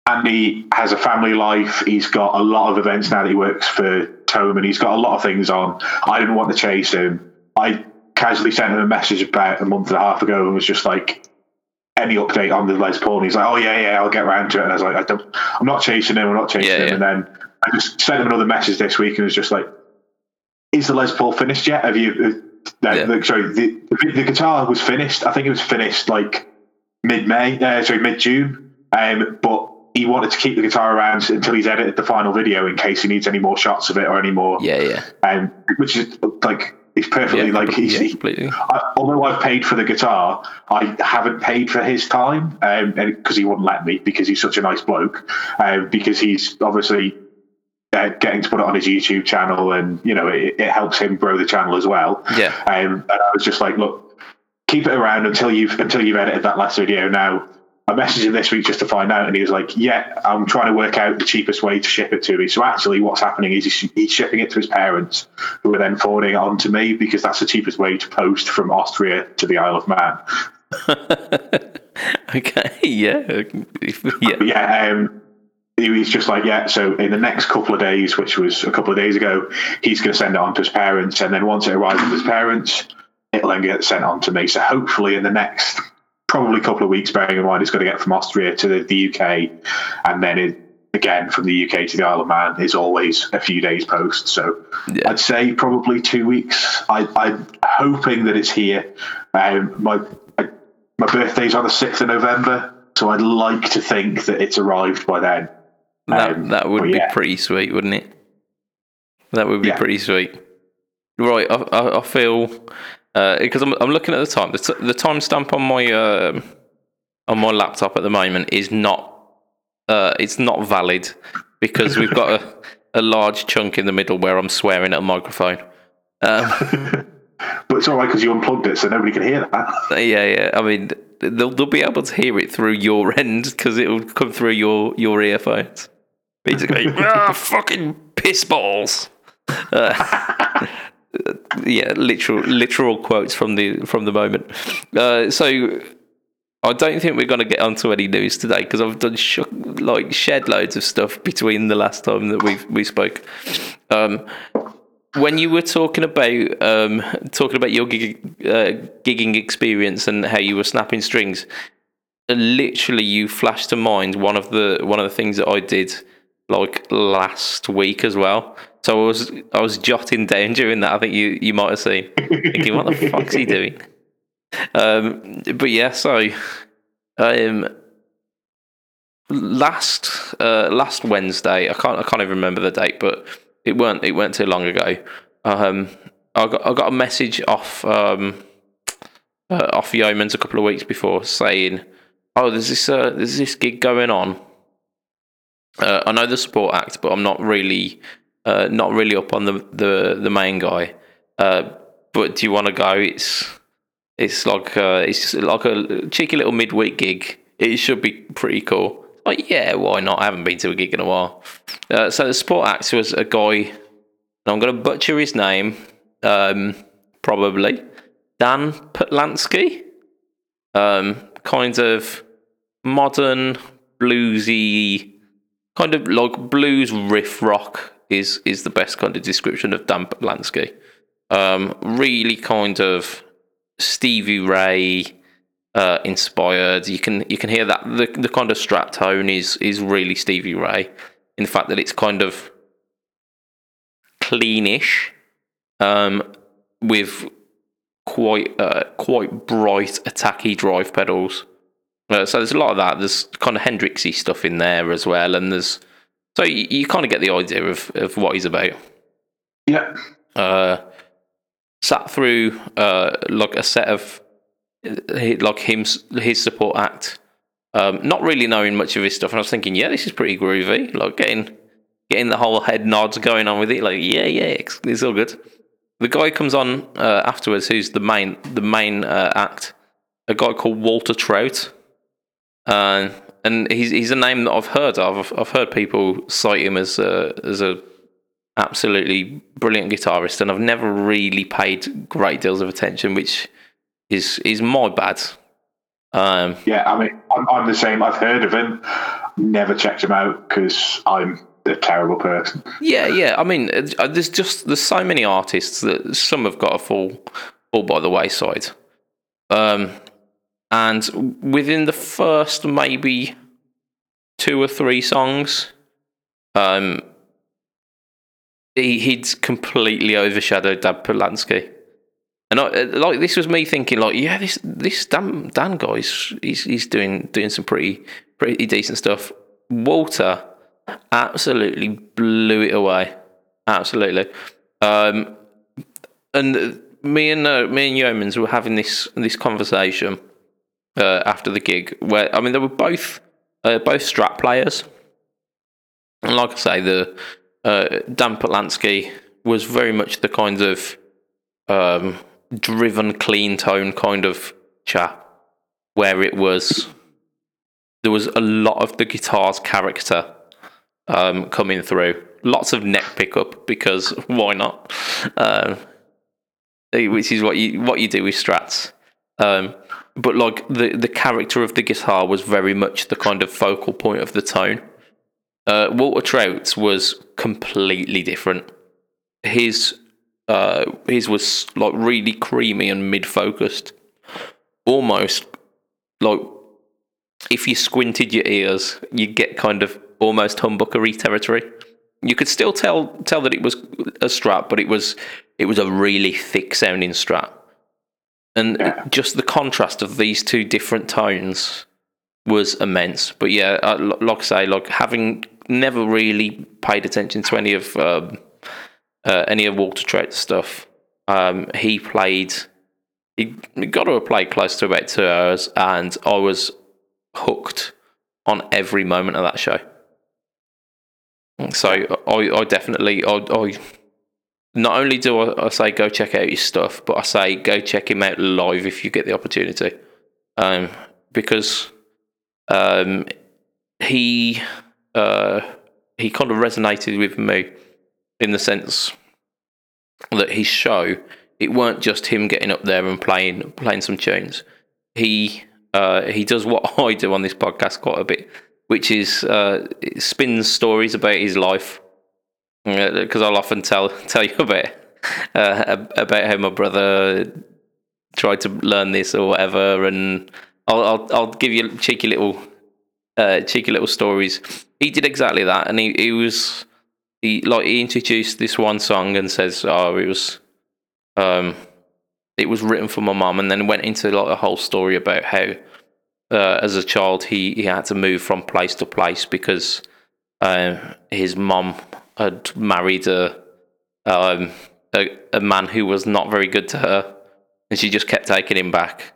Andy has a family life. He's got a lot of events now that he works for Tome, and he's got a lot of things on. I didn't want to chase him. I casually sent him a message about a month and a half ago and was just like, any update on the Les Paul? And he's like, oh yeah, yeah, I'll get around to it. And I was like, I don't, I'm not chasing him. I'm not chasing Yeah, him. yeah. And then I just sent him another message this week and was just like, is the Les Paul finished yet? Have you? Uh, no, Yeah. the- sorry, the, the guitar was finished. I think it was finished like mid May, uh, sorry, mid June. Um, but he wanted to keep the guitar around until he's edited the final video in case he needs any more shots of it or any more. Yeah, yeah, Um, which is like it's perfectly yeah. like he's, yeah, completely. I, although I've paid for the guitar, I haven't paid for his time um, because he wouldn't let me because he's such a nice bloke. Um, because he's obviously getting to put it on his YouTube channel, and you know it, it helps him grow the channel as well. Yeah. Um, and I was just like, look, keep it around until you've until you've edited that last video. Now I messaged him this week just to find out, and he was like, yeah, I'm trying to work out the cheapest way to ship it to me. So actually, what's happening is he's, he's shipping it to his parents, who are then forwarding it on to me because that's the cheapest way to post from Austria to the Isle of Man. [LAUGHS] okay. Yeah. [LAUGHS] Yeah. But [LAUGHS] yeah, um, he was just like, yeah, so in the next couple of days, which was a couple of days ago, he's going to send it on to his parents. And then once it arrives with his parents, it'll then get sent on to me. So hopefully in the next probably couple of weeks, bearing in mind it's going to get from Austria to the, the UK. And then it, again from the UK to the Isle of Man is always a few days post. So Yeah. I'd say probably two weeks. I, I'm hoping that it's here. Um, my my birthday's on the sixth of November, so I'd like to think that it's arrived by then. That Um, that would be yeah. pretty sweet, wouldn't it? That would be Yeah. pretty sweet. Right, I, I, I feel because I'm I'm looking at the time. The, t- the timestamp on my um on my laptop at the moment is not uh, it's not valid because we've got a, a large chunk in the middle where I'm swearing at a microphone. Um, [LAUGHS] But it's all right because you unplugged it, so nobody can hear that. [LAUGHS] yeah, yeah. I mean, they'll they'll be able to hear it through your [LAUGHS] end because it will come through your your earphones. Basically, [LAUGHS] ah, fucking piss balls. Uh, [LAUGHS] yeah, literal literal quotes from the from the moment. Uh, so I don't think we're going to get onto any news today because I've done sh- like shed loads of stuff between the last time that we we spoke. Um, when you were talking about um, talking about your gig, uh, gigging experience and how you were snapping strings, literally you flashed to mind one of the one of the things that I did like last week as well. So I was I was jotting down during that. I think you you might have seen thinking, what the fuck's he doing? Um, but yeah, so um, last uh, last Wednesday, I can't I can't even remember the date, but it weren't it weren't too long ago. Um, I got I got a message off um, uh, off Yeomans a couple of weeks before saying, "Oh, there's this uh, there's this gig going on." Uh, I know the support act, but I'm not really uh, not really up on the the, the main guy. Uh, but do you want to go? It's it's like uh, it's like a cheeky little midweek gig. It should be pretty cool. Like yeah, why not? I haven't been to a gig in a while. Uh, so the support act was a guy. I'm going to butcher his name. Um, probably Dan Patlansky. Um, kind of modern bluesy, kind of like blues riff rock is is the best kind of description of Dan Patlansky. Um, really kind of Stevie Ray uh, inspired. You can you can hear that the the kind of strat tone is is really Stevie Ray. In the fact that it's kind of cleanish, um, with quite uh, quite bright attacky drive pedals. Uh, so there's a lot of that. There's kind of Hendrixy stuff in there as well, and there's so you, you kind of get the idea of, of what he's about. Yeah. Uh, sat through uh, like a set of like him his support act, um, not really knowing much of his stuff, and I was thinking, yeah, this is pretty groovy. Like getting getting the whole head nods going on with it. Like yeah, yeah, it's, it's all good. The guy comes on uh, afterwards, who's the main the main uh, act, a guy called Walter Trout, uh, and he's he's a name that I've heard of. I've, I've heard people cite him as a, as a absolutely brilliant guitarist, and I've never really paid great deals of attention, which is is my bad. Um, yeah, I mean, I'm, I'm, the same. I've heard of him, never checked him out because I'm a terrible person. Yeah, yeah. I mean, uh, there's just there's so many artists that some have got to fall fall by the wayside. Um, and within the first maybe two or three songs, um, he, he'd completely overshadowed Dan Patlansky. And I, like this was me thinking, like, yeah, this this Dan Dan guy's he's he's doing doing some pretty pretty decent stuff. Walter absolutely blew it away, absolutely. Um, and me and uh, me and Yeomans were having this this conversation uh, after the gig, where I mean they were both uh, both Strat players, and like I say, the uh, Dan Patlansky was very much the kind of um, driven, clean tone kind of chap, where it was there was a lot of the guitar's character um, coming through. Lots of neck pickup because [LAUGHS] why not? Uh, which is what you what you do with strats. Um, but like the the character of the guitar was very much the kind of focal point of the tone. Uh, Walter Trout's was completely different. His uh, his was like really creamy and mid focused, almost like if you squinted your ears, you'd get kind of almost humbuckery territory. You could still tell tell that it was a strat, but it was it was a really thick sounding strat, and yeah. just the contrast of these two different tones was immense. But yeah, uh, like I say, like having never really paid attention to any of um, uh, any of Walter Trout's stuff. Um, he played. He got to have played close to about two hours, and I was hooked on every moment of that show. So I, I definitely, I, I not only do I, I, say go check out his stuff, but I say go check him out live if you get the opportunity, um, because um, he uh, he kind of resonated with me in the sense that his show it weren't just him getting up there and playing playing some tunes. He uh, he does what [LAUGHS] I do on this podcast quite a bit, which is uh, spins stories about his life. Because I'll often tell [LAUGHS] tell you about uh, about how my brother tried to learn this or whatever, and I'll I'll, I'll give you cheeky little uh, cheeky little stories. He did exactly that, and he, he was he like he introduced this one song and says, "Oh, it was um, it was written for my mum," and then went into like a whole story about how uh, as a child he he had to move from place to place because uh, his mum had married a um, a, a man who was not very good to her, and she just kept taking him back.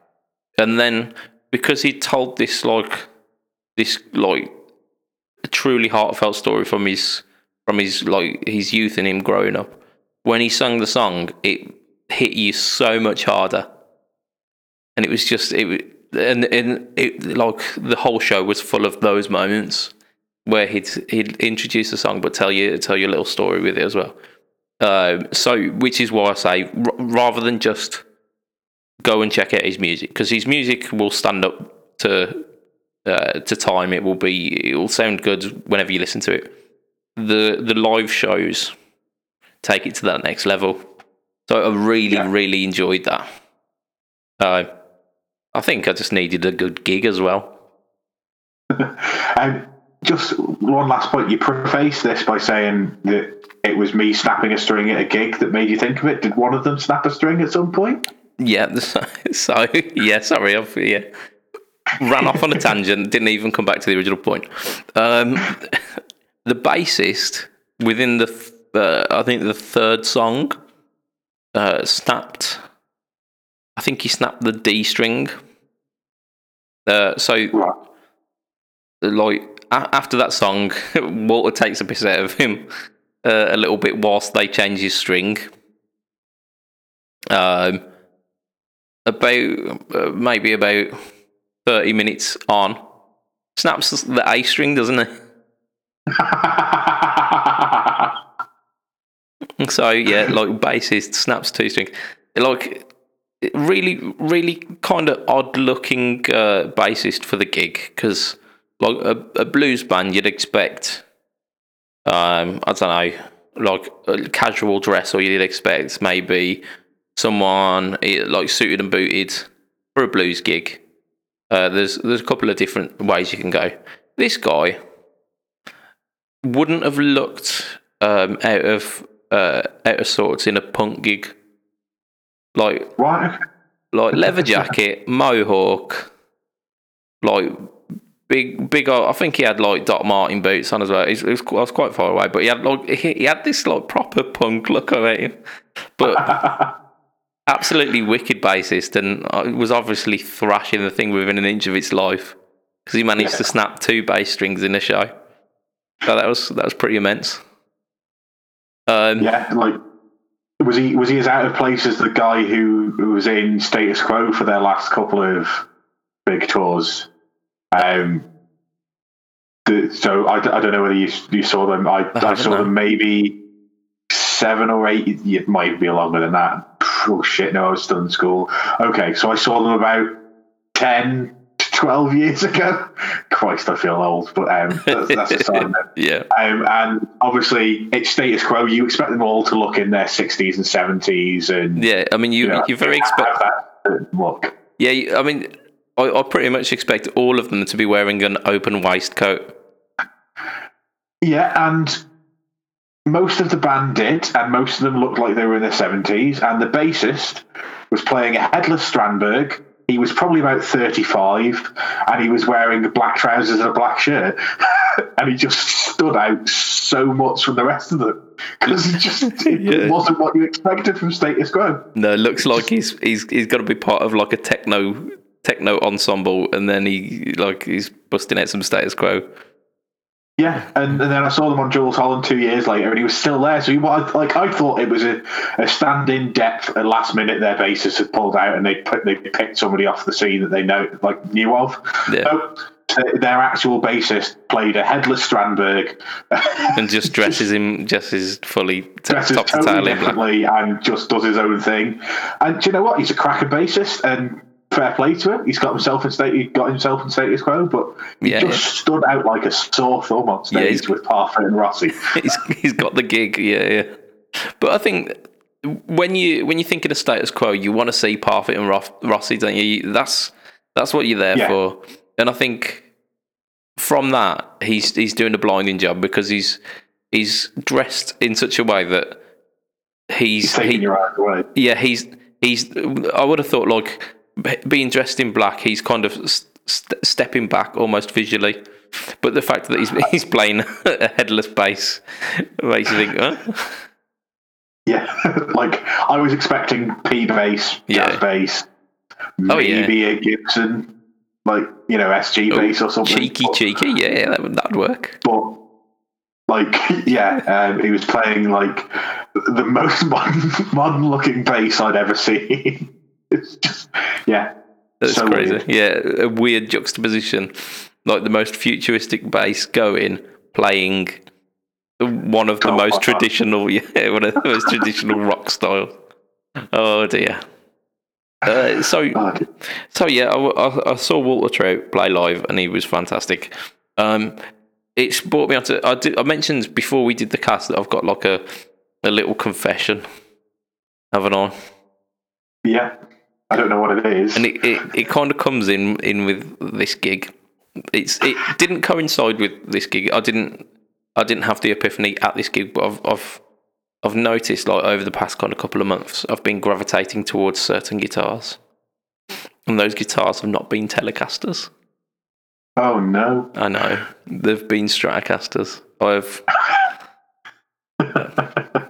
And then because he told this like this like truly heartfelt story from his from his like his youth and him growing up, when he sung the song, it hit you so much harder, and it was just it and and it like the whole show was full of those moments where he'd he'd introduce the song but tell you tell you a little story with it as well. Um, so, which is why I say, r- rather than just go and check out his music, because his music will stand up to uh, to time. It will be, it will sound good whenever you listen to it. The the live shows take it to that next level. So I really, yeah. really enjoyed that. Uh, I think I just needed a good gig as well. [LAUGHS] just one last point. You preface this by saying that it was me snapping a string at a gig that made you think of it. Did one of them snap a string at some point? Yeah. [LAUGHS] So yeah, sorry, I've yeah ran off on a tangent. Didn't even come back to the original point. Um, [LAUGHS] the bassist within the uh, I think the third song uh, snapped. I think he snapped the D string. Uh, so, right. like after that song, [LAUGHS] Walter takes a piss out of him uh, a little bit whilst they change his string. Um, about uh, maybe about thirty minutes on, snaps the A string, doesn't it? [LAUGHS] so yeah, like bassist snaps two string, like really, really kind of odd looking uh, bassist for the gig because like a, a blues band you'd expect um, I don't know, like a casual dress, or you'd expect maybe someone eh, like suited and booted for a blues gig. Uh, there's there's a couple of different ways you can go. This guy wouldn't have looked um, out of uh, out of sorts in a punk gig. Like right. like leather jacket, mohawk, like big, big. I think he had like Doc Martin boots on as well. It was, I was quite far away, but he had like he, he had this like proper punk look about him, but [LAUGHS] absolutely wicked bassist, and uh, was obviously thrashing the thing within an inch of its life because he managed yeah. to snap two bass strings in a show. So that was that was pretty immense. Um, yeah, like was he was he as out of place as the guy who, who was in Status Quo for their last couple of big tours? Um, the, so I, I don't know whether you you saw them. I, I, I saw them maybe seven or eight. It might be longer than that. Oh shit! No, I was still in school. Okay, so I saw them about 10, to 12 years ago. [LAUGHS] Christ, I feel old, but um, that's, that's aside. [LAUGHS] yeah. Um, and obviously, it's status quo. You expect them all to look in their sixties and seventies, and yeah. I mean, you, you, know, you very expect that look. Yeah, I mean, I, I pretty much expect all of them to be wearing an open waistcoat. Yeah, and most of the band did, and most of them looked like they were in their seventies. And the bassist was playing a headless Strandberg. He was probably about thirty-five, and he was wearing black trousers and a black shirt, [LAUGHS] and he just stood out so much from the rest of them because it just [LAUGHS] it yeah. wasn't what you expected from Status Quo. No, it looks like he's he's he's got to be part of like a techno techno ensemble, and then he like he's busting out some status quo. Yeah, and, and then I saw them on Jools Holland two years later, and he was still there. So he like I thought it was a, a stand-in depth at last minute. Their basis had pulled out, and they put they picked somebody off the scene that they know like knew of. Yeah. So, uh, their actual bassist played a headless Strandberg and just [LAUGHS] dresses him just as fully t- dresses top to totally black. differently and just does his own thing. And do you know what? He's a cracker bassist and fair play to him. He's got himself in state. He got himself in status quo, but he Yeah, just stood out like a sore thumb on stage he's- with Parfit and Rossi. [LAUGHS] he's he's got the gig, yeah, yeah. But I think when you when you think of the status quo, you want to see Parfit and Ross, Rossi, don't you? That's that's what you're there Yeah. for. And I think from that, he's he's doing a blinding job because he's he's dressed in such a way that he's He's taking he, your eyes away. yeah he's he's I would have thought like being dressed in black, he's kind of st- stepping back almost visually. But the fact that he's [LAUGHS] he's playing a headless bass makes you think, huh? Yeah, [LAUGHS] like I was expecting P bass, Yeah. jazz bass, Oh, yeah. maybe a Gibson, like you know SG bass or something. cheeky, but, cheeky. Yeah, that would that'd work. but like [LAUGHS] yeah, um, he was playing like the most modern, modern looking bass I'd ever seen. It's just yeah, That's so crazy. weird. Yeah, a weird juxtaposition, like the most futuristic bass going playing one of the most traditional, [LAUGHS] yeah, one of the most traditional rock styles. Oh dear. Uh, so [LAUGHS] Oh. So yeah, I, I, I saw Walter Trout play live, and he was fantastic. Um, it's brought me onto. I, did, I mentioned before we did the cast that I've got like a a little confession, haven't I? yeah. I don't know what it is. And it, it, it kind of comes in in with this gig. It's it didn't coincide with this gig. I didn't I didn't have the epiphany at this gig, but I've I've I've noticed like over the past kind of couple of months, I've been gravitating towards certain guitars, and those guitars have not been Telecasters. oh no. I know they've been Stratocasters. I've [LAUGHS]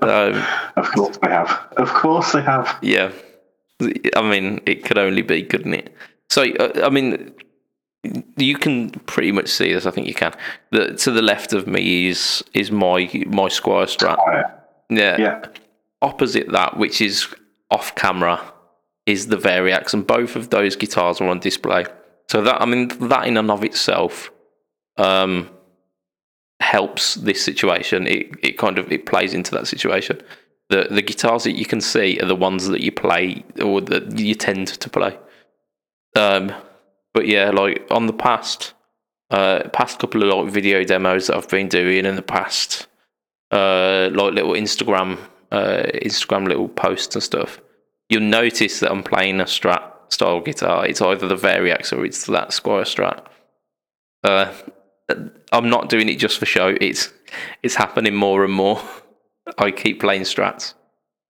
um, Of course they have. Of course they have. yeah. I mean, it could only be, couldn't it? So, uh, I mean, you can pretty much see this. I think you can. The, to the left of me is is my my Squier Strat. Oh, yeah. Yeah. yeah. Opposite that, which is off camera, is the Variax, and both of those guitars are on display. So that I mean, that in and of itself um, helps this situation. It it kind of it plays into that situation. The the guitars that you can see are the ones that you play or that you tend to play. Um, but yeah, like on the past uh, past couple of like video demos that I've been doing in the past uh, like little Instagram, uh, Instagram little posts and stuff, you'll notice that I'm playing a Strat style guitar. It's either the Variax or it's that Squier Strat. Uh, I'm not doing it just for show. It's it's happening more and more. [LAUGHS] I keep playing Strats.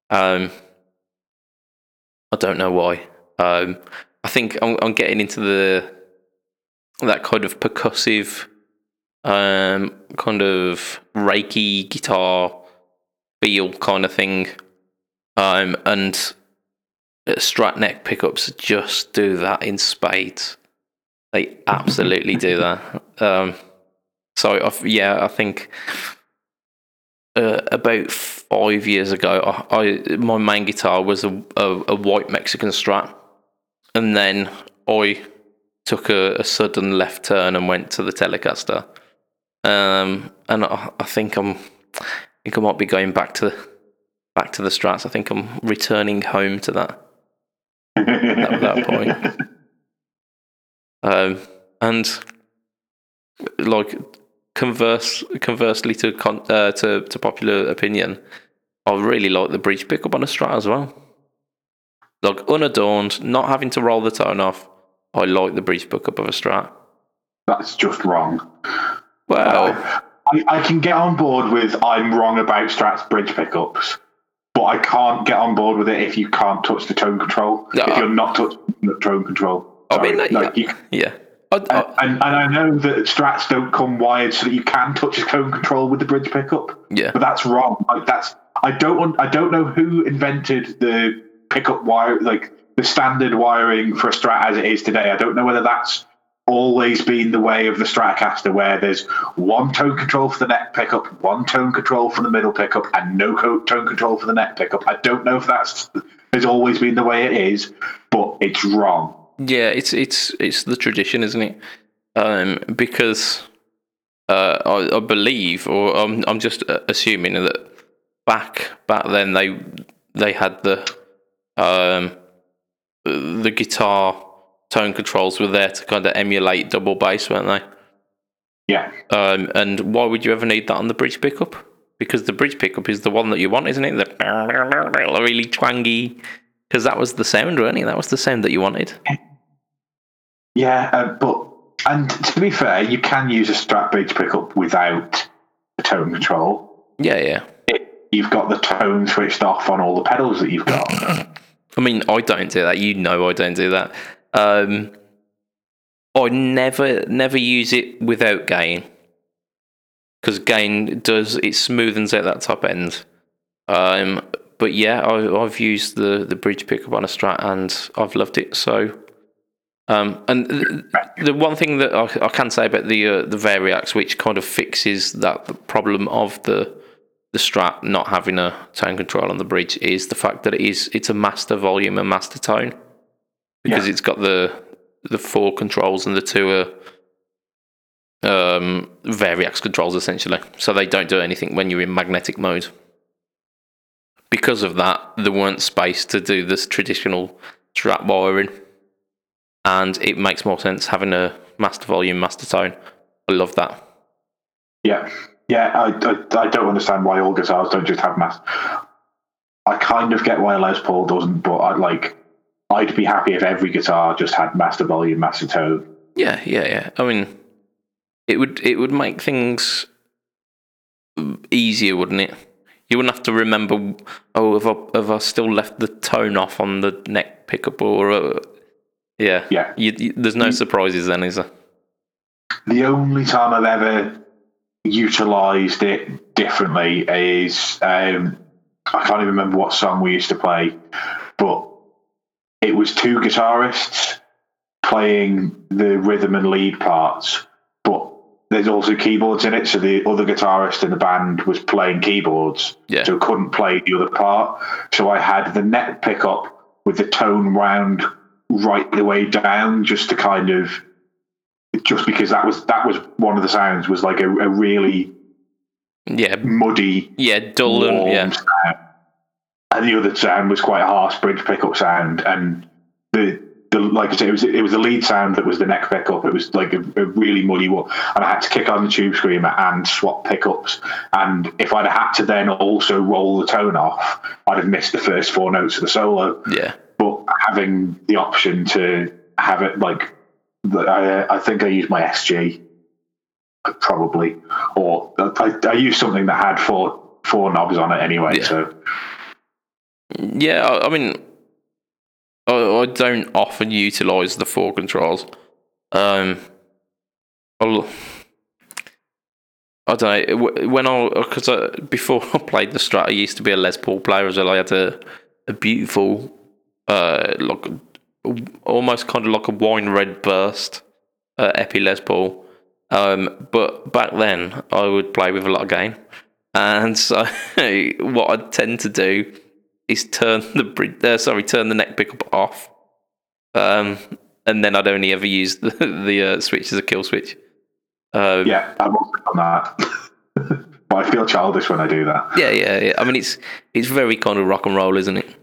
Um, I don't know why. Um, I think I'm, I'm getting into the that kind of percussive um, kind of reiki guitar feel kind of thing. Um, and Strat neck pickups just do that in spades. They absolutely do that. [LAUGHS] Um, so I've, yeah, I think uh, about five years ago, I, I my main guitar was a, a, a white Mexican Strat, and then I took a, a sudden left turn and went to the Telecaster. Um, and I, I think I'm, I think I might be going back to, back to the Strats. I think I'm returning home to that at that point. [LAUGHS] Um, and like converse, conversely to con, uh, to to popular opinion, I really like the breech pickup on a Strat as well. Like unadorned, not having to roll the tone off. I like the breech pickup of a Strat. That's just wrong. Well, I, I can get on board with I'm wrong about Strat's bridge pickups, but I can't get on board with it if you can't touch the tone control. No, if you're not touching the tone control. I mean, Sorry, like, like, you, yeah. I, I, and, and I know that Strats don't come wired so that you can touch the tone control with the bridge pickup, yeah. but that's wrong. Like that's I don't want, I don't know who invented the pickup wire, like the standard wiring for a Strat as it is today. I don't know whether that's always been the way of the Stratocaster, where there's one tone control for the neck pickup, one tone control for the middle pickup, and no co- tone control for the neck pickup. I don't know if that's has always been the way it is, but it's wrong. Yeah, it's it's it's the tradition, isn't it? um, because uh, I, I believe, or I'm I'm just uh, assuming that back back then they they had the um, the guitar tone controls were there to kind of emulate double bass, weren't they? Yeah. Um, and why would you ever need that on the bridge pickup? Because the bridge pickup is the one that you want, isn't it? The really twangy. Because that was the sound, wasn't it? That was the sound that you wanted. Yeah, uh, but and to be fair, you can use a Strat bridge pickup without the tone control. Yeah, yeah. It, you've got the tone switched off on all the pedals that you've got. [COUGHS] I mean, I don't do that. You know, I don't do that. Um, I never, never use it without gain because gain does it smoothens out that top end. Um, but yeah, I, I've used the the bridge pickup on a Strat and I've loved it. So, um, and the, the one thing that I, I can say about the uh, the Variax, which kind of fixes that problem of the the Strat not having a tone control on the bridge, is the fact that it is it's a master volume and master tone because Yeah. it's got the the four controls and the two are um, Variax controls essentially. So they don't do anything when you're in magnetic mode. Because of that, there weren't space to do this traditional strap wiring, and it makes more sense having a master volume, master tone. I love that. Yeah, yeah. I, I, I don't understand why all guitars don't just have mass. I kind of get why Les Paul doesn't, but I'd like. I'd be happy if every guitar just had master volume, master tone. Yeah, yeah, yeah. I mean, it would it would make things easier, wouldn't it? You wouldn't have to remember. Oh, have I have I still left the tone off on the neck pickup or? Uh, yeah, Yeah. You, you, there's no surprises then, is there? The only time I've ever utilized it differently is um, I can't even remember what song we used to play, but it was two guitarists playing the rhythm and lead parts, but there's also keyboards in it, so the other guitarist in the band was playing keyboards, Yeah. so couldn't play the other part. So I had the neck pickup with the tone round right the way down, just to kind of just because that was that was one of the sounds was like a, a really Yeah, muddy yeah, dull and yeah, sound. And the other sound was quite a harsh bridge pickup sound. And the, the like I said, it was it was the lead sound that was the neck pickup. It was like a, a really muddy one. And I had to kick on the tube screamer and swap pickups. And if I'd had to then also roll the tone off, I'd have missed the first four notes of the solo. yeah, having the option to have it like I, I think I used my SG probably, or I, I used something that had four four knobs on it anyway. Yeah. So yeah. I, I mean, I, I don't often utilize the four controls. Um, I'll, I don't know when I because I, before [LAUGHS] I played the Strat, I used to be a Les Paul player as well. I had a a beautiful, uh, like almost kind of like a wine red burst, uh, Epi Les Paul. Um, but back then I would play with a lot of gain, and so [LAUGHS] what I'd tend to do is turn the bridge, uh, sorry, turn the neck pickup off, um, and then I'd only ever use the [LAUGHS] the uh, switch as a kill switch. Um, yeah, I've also done that. [LAUGHS] but I feel childish when I do that. Yeah, yeah, yeah. I mean, it's it's very kind of rock and roll, isn't it?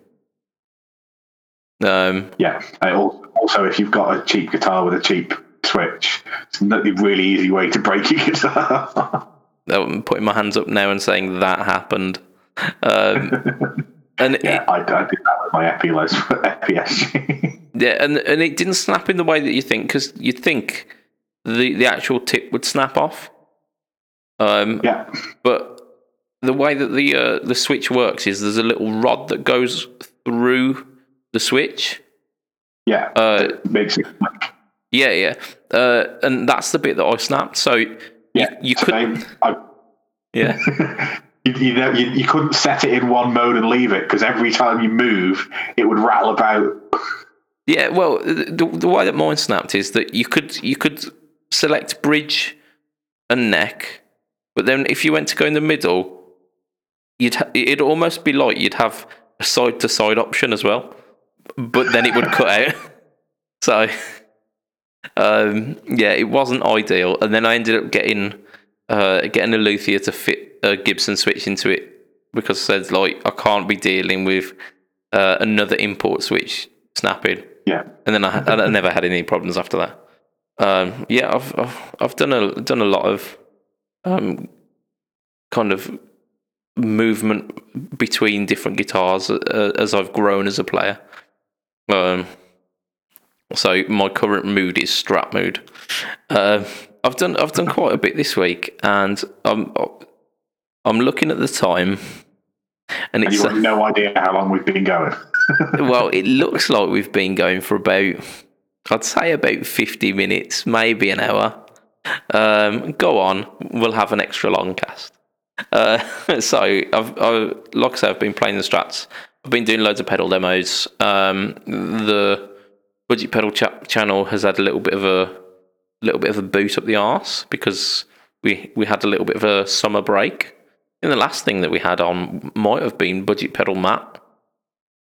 Um, Yeah. Also, if you've got a cheap guitar with a cheap switch, it's not a really easy way to break your [LAUGHS] guitar. I'm putting my hands up now and saying that happened. Um, [LAUGHS] and yeah, it, I, I did that with my Epi Les [LAUGHS] Epi SG. yeah, and and it didn't snap in the way that you think because you'd think the the actual tip would snap off. Um, yeah. but the way that the uh, the switch works is there's a little rod that goes through the switch. Yeah. Uh, it yeah, yeah, uh, and that's the bit that I snapped. So yeah. you could, same. I, yeah. [LAUGHS] you, you know, you, you couldn't set it in one mode and leave it because every time you move, it would rattle about. Yeah, well, the, the way that mine snapped is that you could you could select bridge and neck, but then if you went to go in the middle, you'd ha- it'd almost be like you'd have a side to side option as well, but then it would cut out. [LAUGHS] So um, yeah, it wasn't ideal, and then I ended up getting uh, getting a luthier to fit a Gibson switch into it because I said like I can't be dealing with uh, another import switch snapping. Yeah. And then I, I never had any problems after that. Um, yeah, I've, I've I've done a done a lot of um, kind of movement between different guitars uh, as I've grown as a player. Um, so my current mood is Strat mood. Uh, I've done I've done quite a bit this week, and I'm I'm looking at the time, and And it's you have no idea how long we've been going. [LAUGHS] well, it looks like we've been going for about I'd say about fifty minutes, maybe an hour. Um, go on, we'll have an extra long cast. Uh, [LAUGHS] so I've, I've, like I said, I've been playing the strats. I've been doing loads of pedal demos. Um, the budget pedal cha- channel has had a little bit of a little bit of a boot up the arse because we we had a little bit of a summer break. And the last thing that we had on might have been budget pedal Matt.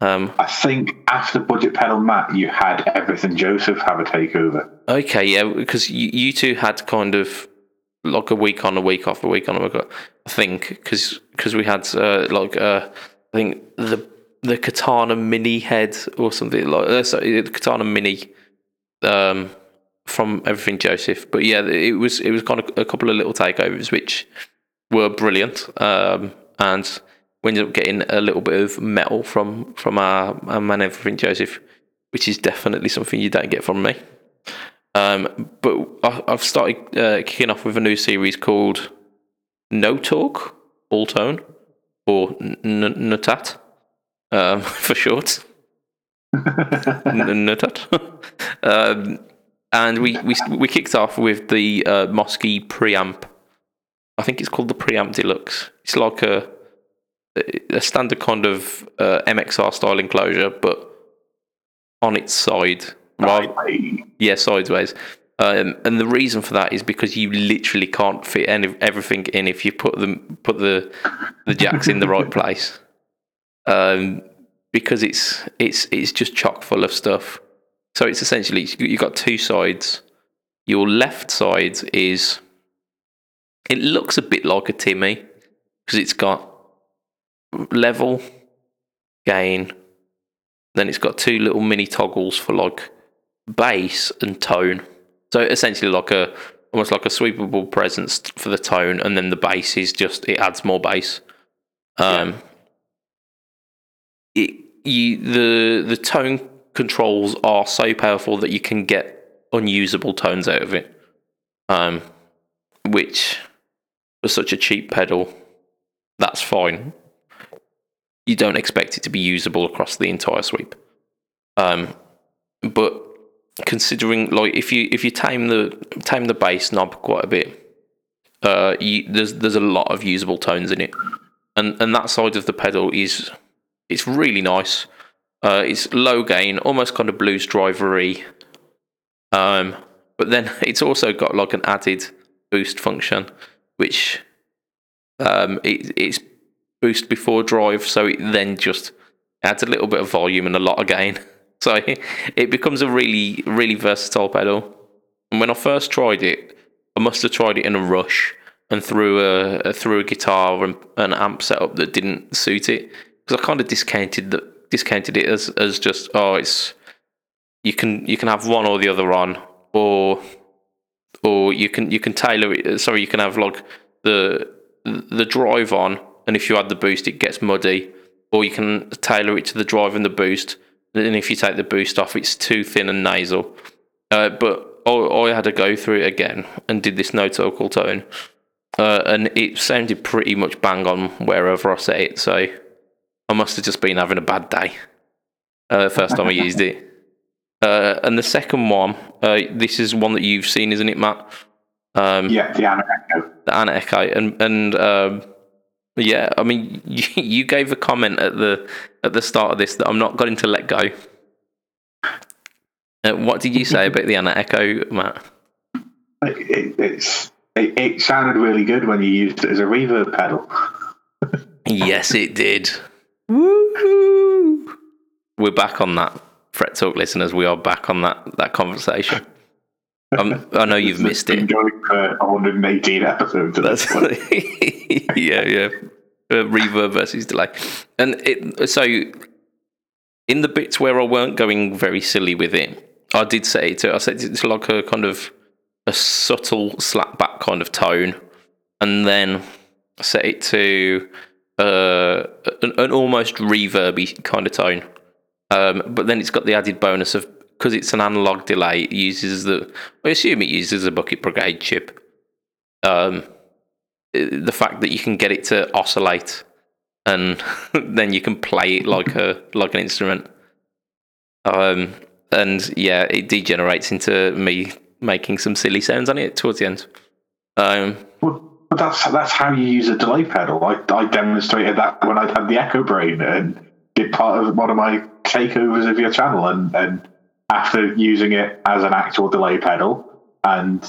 Um, I think after Budget Pedal Matt, you had Everything Joseph have a takeover. Okay, yeah, because you, you two had kind of like a week on, a week off, a week on, a week off. I think because we had uh, like uh, I think the the Katana Mini head or something like uh, sorry, the Katana Mini um, from Everything Joseph. But yeah, it was it was kind of a couple of little takeovers which were brilliant, um, and we ended up getting a little bit of metal from from our, our man Everything Joseph, which is definitely something you don't get from me. Um, but I, I've started uh, kicking off with a new series called No Talk, All Tone, or N- N- um, [LAUGHS] for short. N- Nutat. [LAUGHS] um, and we, we we kicked off with the uh, Mosky preamp. I think it's called the preamp deluxe. It's like a a standard kind of uh, MXR style enclosure, but on its side, Right. yeah, sideways. Um, and the reason for that is because you literally can't fit any everything in if you put them put the the jacks in the right [LAUGHS] place. Um, because it's it's it's just chock full of stuff. So it's essentially you've got two sides. Your left side is it looks a bit like a Timmy because it's got level, gain, then it's got two little mini toggles for like bass and tone. So essentially, like a almost like a sweepable presence for the tone, and then the bass is just it adds more bass. Um, it you the the tone controls are so powerful that you can get unusable tones out of it. Um, which for such a cheap pedal, that's fine. You don't expect it to be usable across the entire sweep. Um, but considering like if you if you tame the tame the bass knob quite a bit, uh, you, there's there's a lot of usable tones in it, and and that side of the pedal is it's really nice. Uh, it's low gain, almost kind of blues drivery. Um, but then [LAUGHS] it's also got like an added boost function, which um, it, it's boost before drive, so it then just adds a little bit of volume and a lot of gain. [LAUGHS] So it becomes a really, really versatile pedal. And when I first tried it, I must have tried it in a rush and threw a threw a guitar and an amp setup that didn't suit it because I kind of discounted the discounted it as as just oh it's you can you can have one or the other on or or you can you can tailor it sorry you can have like the the drive on and if you add the boost it gets muddy. Or you can tailor it to the drive and the boost and if you take the boost off it's too thin and nasal. Uh, but I, I had to go through it again and did this no total tone uh, and it sounded pretty much bang on wherever I set it so I must have just been having a bad day uh, first time I used it [LAUGHS] uh, and the second one uh, this is one that you've seen isn't it Matt um, Yeah, the Ana Echo. the Ana Echo, and and um, yeah, I mean, [LAUGHS] you, you gave a comment at the at the start of this that I'm not going to let go. Uh, what did you say about the Ana Echo, Matt? It, it, it's it, it sounded really good when you used it as a reverb pedal. [LAUGHS] yes, it did. Woo! We're back on that. Fret Talk listeners, we are back on that that conversation. Um, I know you've missed Been it. going for 118 episodes. at That's point. [LAUGHS] yeah, yeah. Uh, reverb versus delay, and it so in the bits where I weren't going very silly with it, I did say it to I said it's like a kind of a subtle slap back kind of tone, and then set it to uh, an, an almost reverby kind of tone. Um, but then it's got the added bonus of because it's an analog delay, it uses the I assume it uses a bucket brigade chip. Um, the fact that you can get it to oscillate and [LAUGHS] then you can play it like a [LAUGHS] like an instrument. Um, and yeah, it degenerates into me making some silly sounds on it towards the end. Um, Well, but that's that's how you use a delay pedal. I, I demonstrated that when I had the Echo Brain and did part of one of my takeovers of your channel. And, and after using it as an actual delay pedal and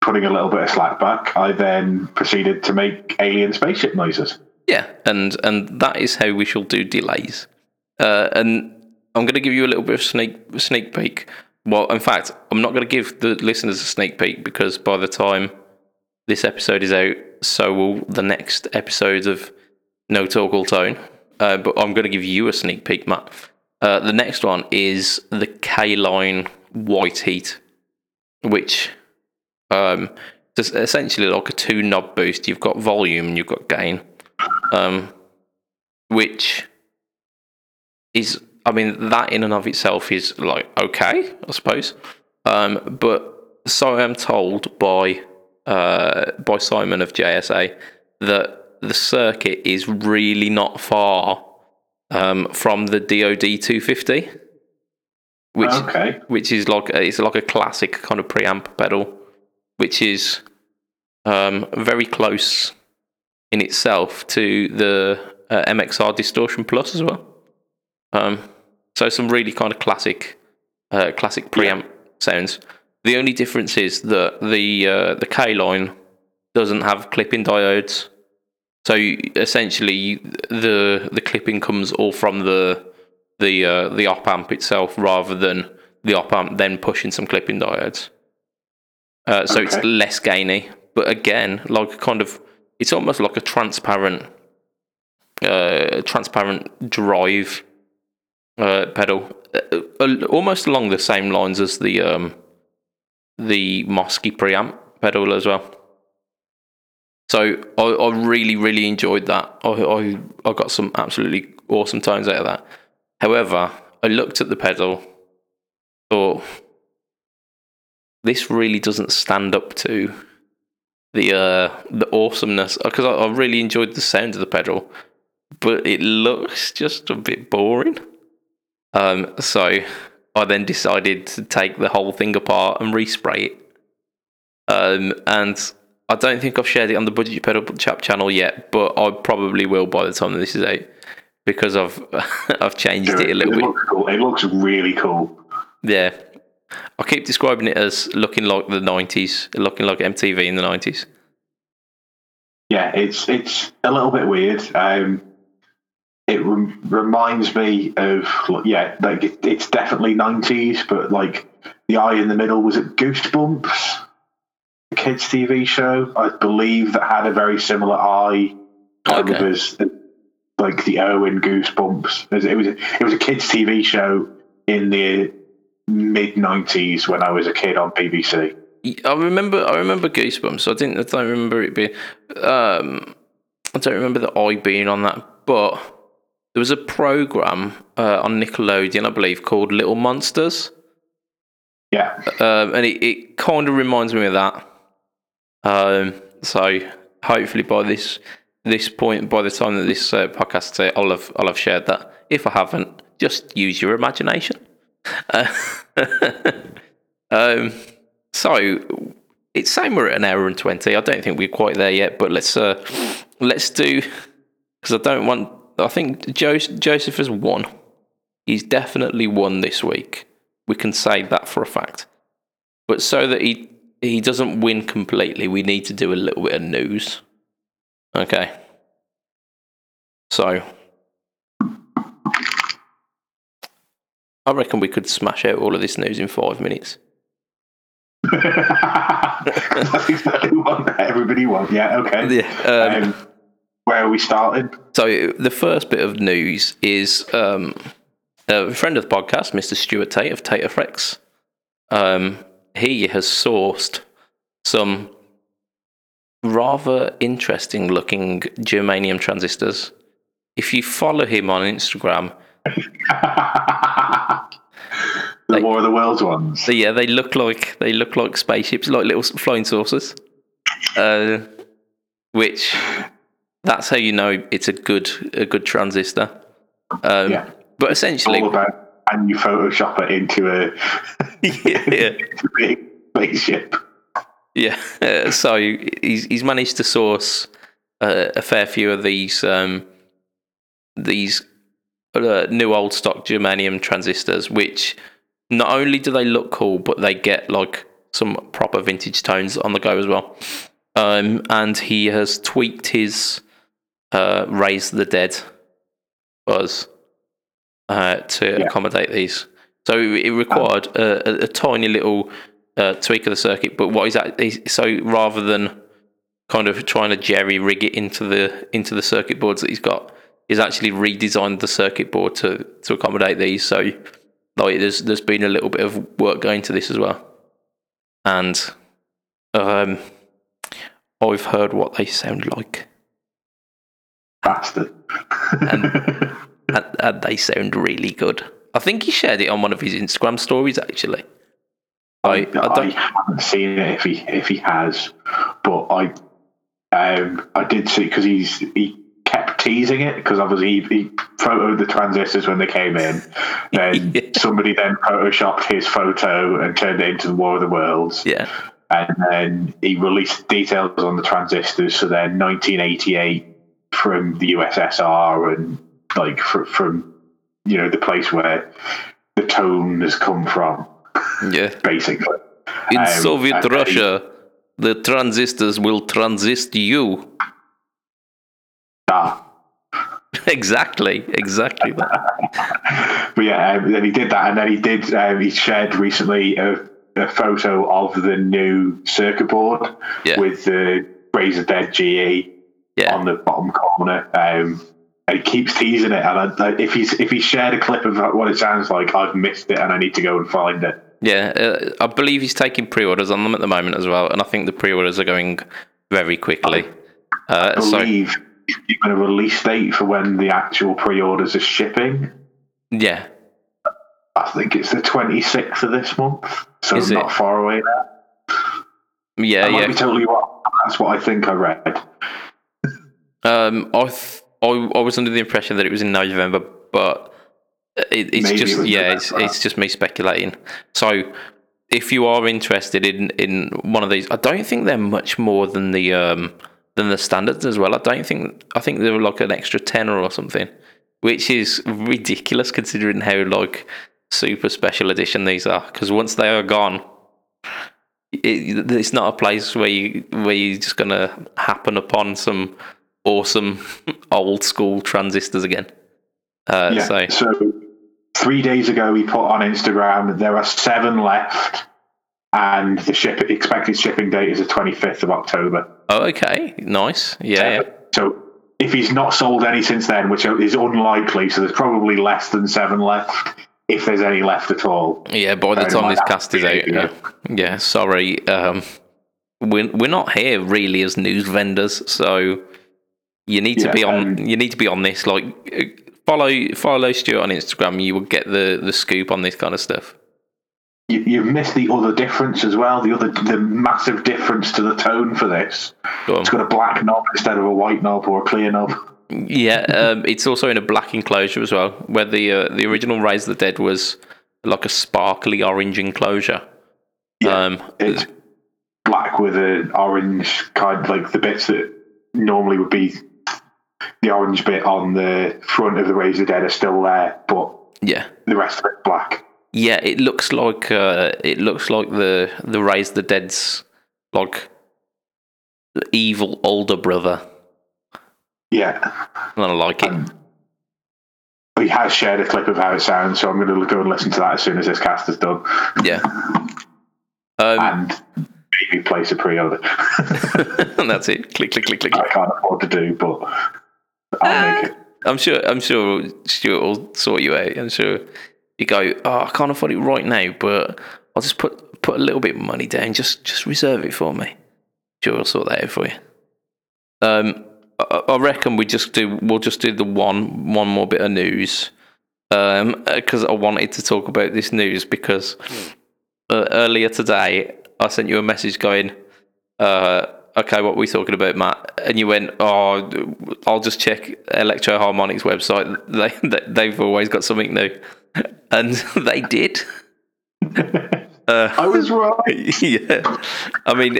putting a little bit of slap back, I then proceeded to make alien spaceship noises. Yeah, and and that is how we shall do delays. Uh, and I'm going to give you a little bit of sneak sneak peek. Well, in fact, I'm not going to give the listeners a sneak peek because by the time this episode is out, so will the next episodes of No Talk All Tone. Uh, but I'm going to give you a sneak peek, Matt. Uh, the next one is the K Line White Heat, which um, is essentially like a two knob boost. You've got volume and you've got gain um, which is, I mean, that in and of itself is like okay, I suppose. Um, but so I'm told by uh, by Simon of JSA that the circuit is really not far um, from the DoD 250, which Okay. which is like it's like a classic kind of preamp pedal, which is um, very close in itself to the uh, MXR Distortion Plus as well. Um, so some really kind of classic, uh, classic preamp sounds. The only difference is that the uh, the K line doesn't have clipping diodes. So essentially, the the clipping comes all from the the uh, the op amp itself, rather than the op amp then pushing some clipping diodes. Uh, so it's less gainy, but again, like kind of, it's almost like a transparent, uh, transparent drive uh, pedal, uh, uh, almost along the same lines as the um, the Mosky preamp pedal as well. So I, I really, really enjoyed that. I, I I got some absolutely awesome tones out of that. However, I looked at the pedal, thought this really doesn't stand up to the uh, the awesomeness because I, I really enjoyed the sound of the pedal, but it looks just a bit boring. Um, so I then decided to take the whole thing apart and respray it. Um, and I don't think I've shared it on the Budget Pedal Chap channel yet, but I probably will by the time this is out because I've [LAUGHS] I've changed it a little it bit. cool. It looks really cool. Yeah. I keep describing it as looking like the 90s, looking like MTV in the 90s. Yeah, it's it's a little bit weird. Um, it rem- reminds me of yeah, like it, it's definitely nineties, but like the eye in the middle was it Goosebumps, the kids TV show, I believe that had a very similar eye. Okay. as like the O in Goosebumps. It was it was, it was a kids TV show in the mid nineties when I was a kid on BBC. I remember I remember Goosebumps. I didn't I don't remember it being um I don't remember the eye being on that, but there was a program uh, on Nickelodeon, I believe, called Little Monsters. Yeah, um, and it, it kind of reminds me of that. Um, so hopefully by this this point, by the time that this uh, podcast out, I'll have I'll have shared that. If I haven't, just use your imagination. Uh, [LAUGHS] um, so it's saying we're at an hour and twenty. I don't think we're quite there yet, but let's uh, let's do because I don't want. I think Joseph, Joseph has won. He's definitely won this week. We can say that for a fact. But so that he he doesn't win completely, we need to do a little bit of news. Okay. So I reckon we could smash out all of this news in five minutes. That's exactly what everybody wants. Yeah, okay. Yeah, um, Um, where we started. So the first bit of news is um, a friend of the podcast, Mr. Stuart Tate of Tate Effects. Um, he has sourced some rather interesting looking germanium transistors. If you follow him on Instagram, [LAUGHS] the War of the Worlds ones. yeah, they look like they look like spaceships, like little flying saucers. Uh, which that's how you know it's a good a good transistor. Um, Yeah. But essentially, All about and you Photoshop it into a, [LAUGHS] yeah, into a big spaceship. yeah. Uh, so he's he's managed to source uh, a fair few of these um, these uh, new old stock germanium transistors, which not only do they look cool, but they get like some proper vintage tones on the go as well. Um, and he has tweaked his uh, "Raise the Dead" was uh, to Yeah. accommodate these. So it required a, a, a tiny little uh, tweak of the circuit, but what is that? So rather than kind of trying to jerry rig it into the into the circuit boards that he's got, he's actually redesigned the circuit board to to accommodate these. So like there's there's been a little bit of work going to this as well, and um, I've heard what they sound like, Bastard. [LAUGHS] and, and they sound really good. I think he shared it on one of his Instagram stories actually. I, I I, haven't seen it if he if he has, but I um I did see because he's he kept teasing it because obviously he, he photoed the transistors when they came in. [LAUGHS] Then Yeah. somebody then photoshopped his photo and turned it into the War of the Worlds. yeah and then he released details on the transistors. So they're 1988 from the USSR and like fr- from you know the place where the tone has come from, yeah. basically. In Um, Soviet and then he- Russia, the transistors will transist you. Ah. [LAUGHS] exactly, exactly that. But yeah, um, then he did that, and then he did. Um, he shared recently a, a photo of the new circuit board Yeah. with the Raise the Dead GE Yeah, on the bottom corner. Um, he keeps teasing it, and I, if he's if he shared a clip of what it sounds like, I've missed it, and I need to go and find it. yeah. Uh, I believe he's taking pre-orders on them at the moment as well, and I think the pre-orders are going very quickly. Uh, I so believe he's given a release date for when the actual pre-orders are shipping. yeah, I think it's the twenty sixth of this month, so Is not it? far away now. yeah, I might yeah. be totally wrong. That's what I think I read. Um, I, th- I I was under the impression that it was in November, but it, it's Maybe just was yeah, it's, it's just me speculating. So if you are interested in in one of these, I don't think they're much more than the um than the standards as well. I don't think I think they were like an extra tenner or something, which is ridiculous considering how like super special edition these are. Because once they are gone. It, it's not a place where you where you're just gonna happen upon some awesome [LAUGHS] old school transistors again. Uh, Yeah. So So three days ago, we put on Instagram there are seven left, and the ship expected shipping date is the twenty fifth of October. oh, okay, nice. Yeah, yeah. So if he's not sold any since then, which is unlikely, so there's probably less than seven left, if there's any left at all. Yeah, by the time this cast is out, yeah. yeah. Sorry, um, we're we're not here really as news vendors, so you need to Yeah, be on. um, you need to be on this. Like, follow follow Stuart on Instagram. You will get the the scoop on this kind of stuff. You, you've missed the other difference as well. The other, the massive difference to the tone for this. Go. It's got a black knob instead of a white knob or a clear knob. Yeah, um, it's also in a black enclosure as well, where the uh, the original Raise the Dead was like a sparkly orange enclosure. Yeah, um, It's black with an orange kind, like the bits that normally would be the orange bit on the front of the Raise the Dead are still there, but yeah, the rest of it's black. yeah. It looks like uh, it looks like the the Raise the Dead's like evil older brother. Yeah. And I like it. Um, He has shared a clip of how it sounds, so I'm going to go and listen to that as soon as this cast is done. Yeah. Um, [LAUGHS] and maybe place a pre-order. and that's it. Click, click, click, click. I can't afford to do, but I'm sure. I'm sure Stuart will sort you out. I'm sure you go. Oh, I can't afford it right now, but I'll just put put a little bit of money down. Just just reserve it for me. Sure, I'll sort that out for you. Um, I, I reckon we just do. We'll just do the one one more bit of news. Um, because I wanted to talk about this news because uh, earlier today I sent you a message going. Uh, okay, what were we talking about, Matt? And you went, oh, I'll just check Electro Harmonix website. They, they they've always got something new, [LAUGHS] and [LAUGHS] they did. [LAUGHS] Uh, I was right. yeah, I mean,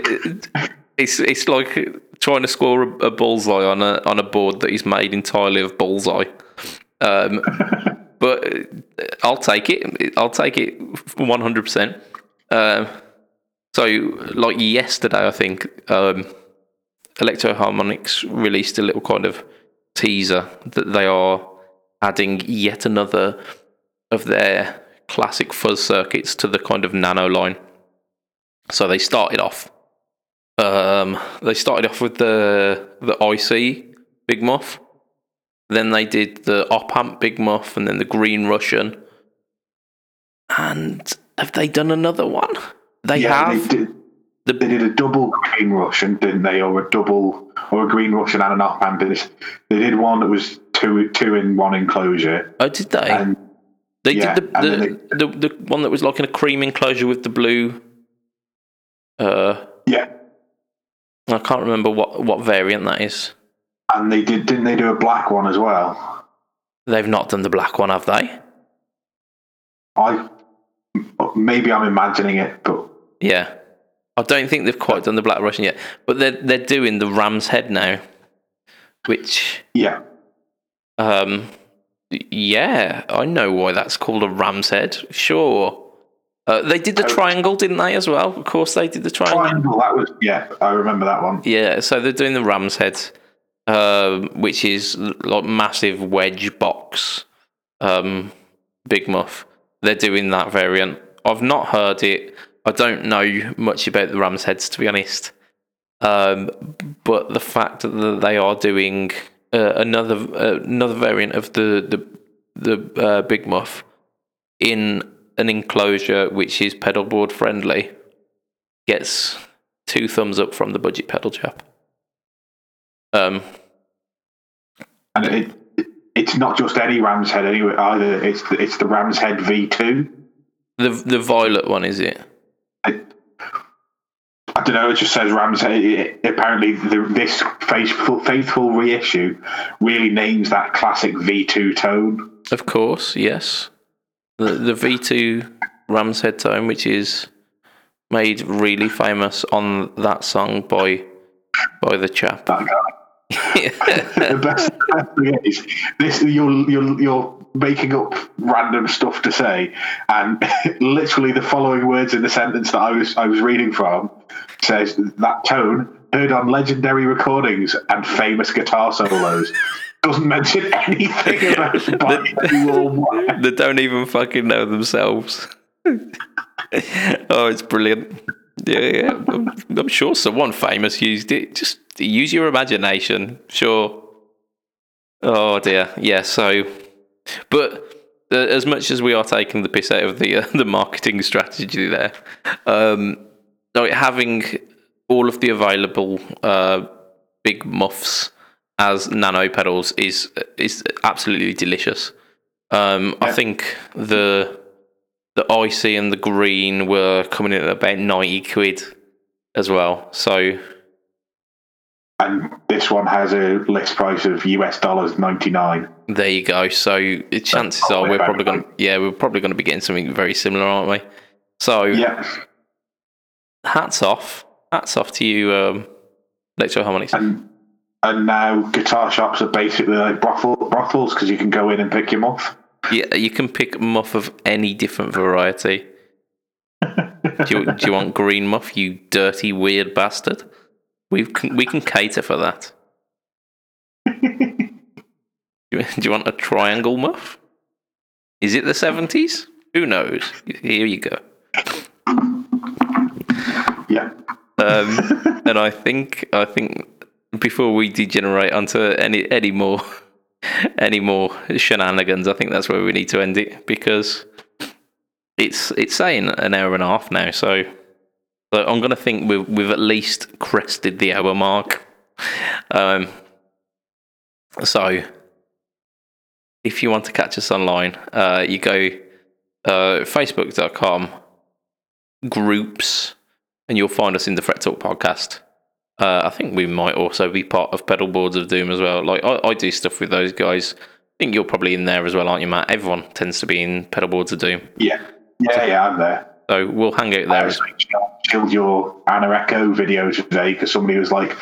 it's it's like trying to score a, a bullseye on a on a board that is made entirely of bullseye. Um, but I'll take it. I'll take it one hundred percent. So, like yesterday, I think um, Electro Harmonix released a little kind of teaser that they are adding yet another of their classic fuzz circuits to the kind of nano line. So they started off. Um, they started off with the the IC Big Muff. Then they did the op amp Big Muff, and then the Green Russian. And have they done another one? They yeah, have. They did, they did a double green Russian, didn't they? Or a double, or a green Russian and an amp. They did one that was two two in one enclosure. Oh, did they? And they yeah, did the the, then the the one that was like in a cream enclosure with the blue. Uh, yeah, I can't remember what what variant that is. and they did didn't they do a black one as well? They've not done the black one, have they? I maybe I'm imagining it, but Yeah. I don't think they've quite done the Black Russian yet, but they're they're doing the Ram's Head now, which yeah, um yeah, I know why that's called a Ram's Head. Sure. Uh, they did the Oh. triangle, didn't they, as well? Of course, they did the triangle. triangle. That was yeah, I remember that one. Yeah, so they're doing the Ram's Head, um, which is like massive wedge box, um, Big Muff. They're doing that variant. I've not heard it. I don't know much about the Ram's Heads, to be honest. Um, but the fact that they are doing uh, another uh, another variant of the the the uh, Big Muff in an enclosure which is pedal board friendly gets two thumbs up from the budget pedal chap. Um, And it, it it's not just any Ram's head anyway either. It's the, it's the Ram's head V two. the the violet one is it? I, don't know. It just says Ram's head. It, apparently, the, this faithful faithful reissue really names that classic V two tone. Of course, yes. The the V two Ram's Head tone, which is made really famous on that song by by the chap. That guy. The best thing is this you're you're you're making up random stuff to say and [LAUGHS] literally the following words in the sentence that I was I was reading from says that tone heard on legendary recordings and famous guitar solos doesn't mention anything [LAUGHS] about or they don't even fucking know themselves. [LAUGHS] oh, it's brilliant. Yeah, yeah. I'm, I'm sure someone famous used it. Just use your imagination. Sure. Oh dear. Yeah. So, but uh, as much as we are taking the piss out of the uh, [LAUGHS] the marketing strategy there, um, like having all of the available uh, big muffs as nano pedals is is absolutely delicious. Um, I think the the IC and the green were coming in at about ninety quid as well. So and this one has a list price of US dollars 99 there you go. So chances are we're probably going to, yeah we're probably going to be getting something very similar, aren't we? So yeah hats off, hats off to you, um, Electro Harmonix. and and now guitar shops are basically like brothel, brothels because you can go in and pick them off Yeah, you can pick muff of any different variety. do, you, do you want green muff, you dirty weird bastard? We can we can cater for that. do, you, do you want a triangle muff? Is it the seventies? Who knows? Here you go. Yeah. Um, and I think I think before we degenerate onto any any more [LAUGHS] any more shenanigans, I think that's where we need to end it because it's it's saying an hour and a half now. So, so I'm gonna think we've we've at least crested the hour mark. Um, so if you want to catch us online, uh, you go uh, facebook.com groups and you'll find us in the Fret Talk podcast. Uh, I think we might also be part of Pedal Boards of Doom as well. Like I, I do stuff with those guys. I think you're probably in there as well, aren't you, Matt? Everyone tends to be in Pedal Boards of Doom. Yeah. Yeah, yeah, I'm there. So we'll hang out there. like, killed your Ana Echo video today because somebody was like,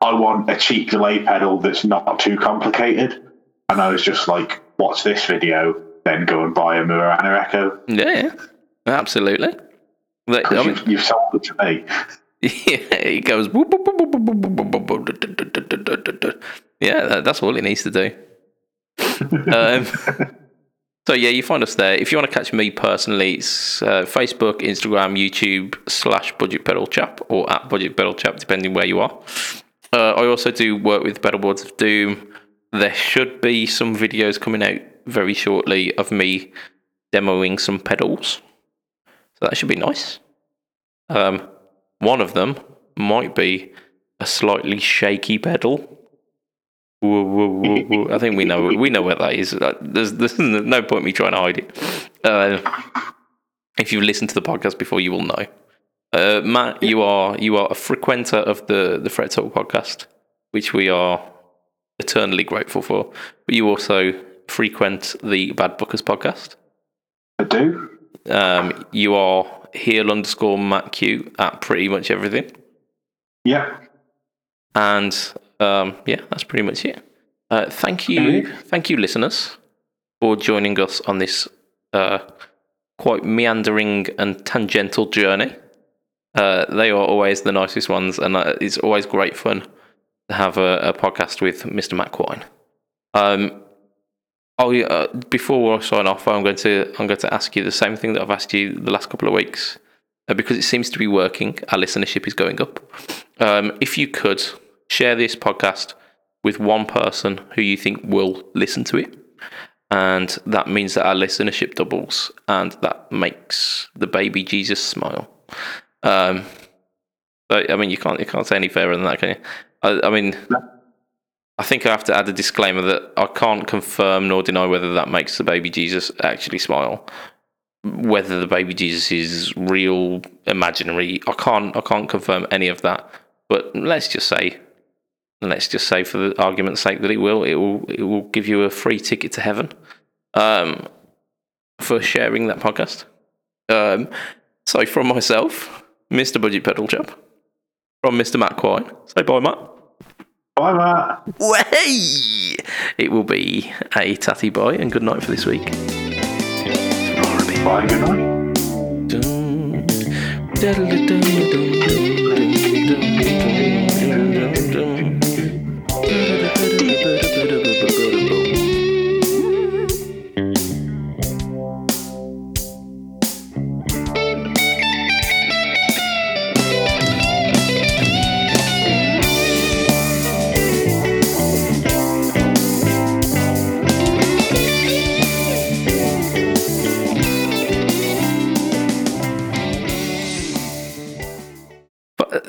I want a cheap delay pedal that's not too complicated. And I was just like, watch this video, then go and buy a Mooer Ana Echo. Yeah, absolutely. I mean, you've, you've sold it to me. [LAUGHS] yeah, he goes. Yeah, that's all it needs to do. [LAUGHS] um, so yeah, you find us there. If you want to catch me personally, it's uh, Facebook, Instagram, YouTube slash Budget Pedal Chap or at Budget Pedal Chap, depending where you are. Uh, I also do work with Pedal Boards of Doom. There should be some videos coming out very shortly of me demoing some pedals, so that should be nice. Um, one of them might be a slightly shaky pedal. Woo, woo, woo, woo. I think we know we know what that is. There's, there's no point me trying to hide it. Uh, if you've listened to the podcast before, you will know. Uh, Matt, you are you are a frequenter of the the Fret Talk podcast, which we are eternally grateful for. But you also frequent the Bad Bookers podcast. I do. Um, you are heel underscore Matt Q at pretty much everything. Yeah. And um, yeah, that's pretty much it. Uh, thank you, thank you, listeners, for joining us on this uh, quite meandering and tangential journey. Uh, they are always the nicest ones, and uh, it's always great fun to have a, a podcast with Mr. Matt Quine. Um, oh, yeah, uh, before I sign off, I'm going to I'm going to ask you the same thing that I've asked you the last couple of weeks, uh, because it seems to be working. Our listenership is going up. Um, if you could share this podcast with one person who you think will listen to it, and that means that our listenership doubles, and that makes the baby Jesus smile. Um, I mean, you can't you can't say any fairer than that, can you? I, I mean, I think I have to add a disclaimer that I can't confirm nor deny whether that makes the baby Jesus actually smile. Whether the baby Jesus is real, imaginary, I can't I can't confirm any of that. But let's just say, let's just say for the argument's sake that it will it will it will give you a free ticket to heaven, um, for sharing that podcast. Um, so from myself, Mr. Budget Pedal Chap, from Mr. Matt Quine. Say bye, Matt. Bye, Matt. Way! It will be a tatty bye and good night for this week. Bye, good night.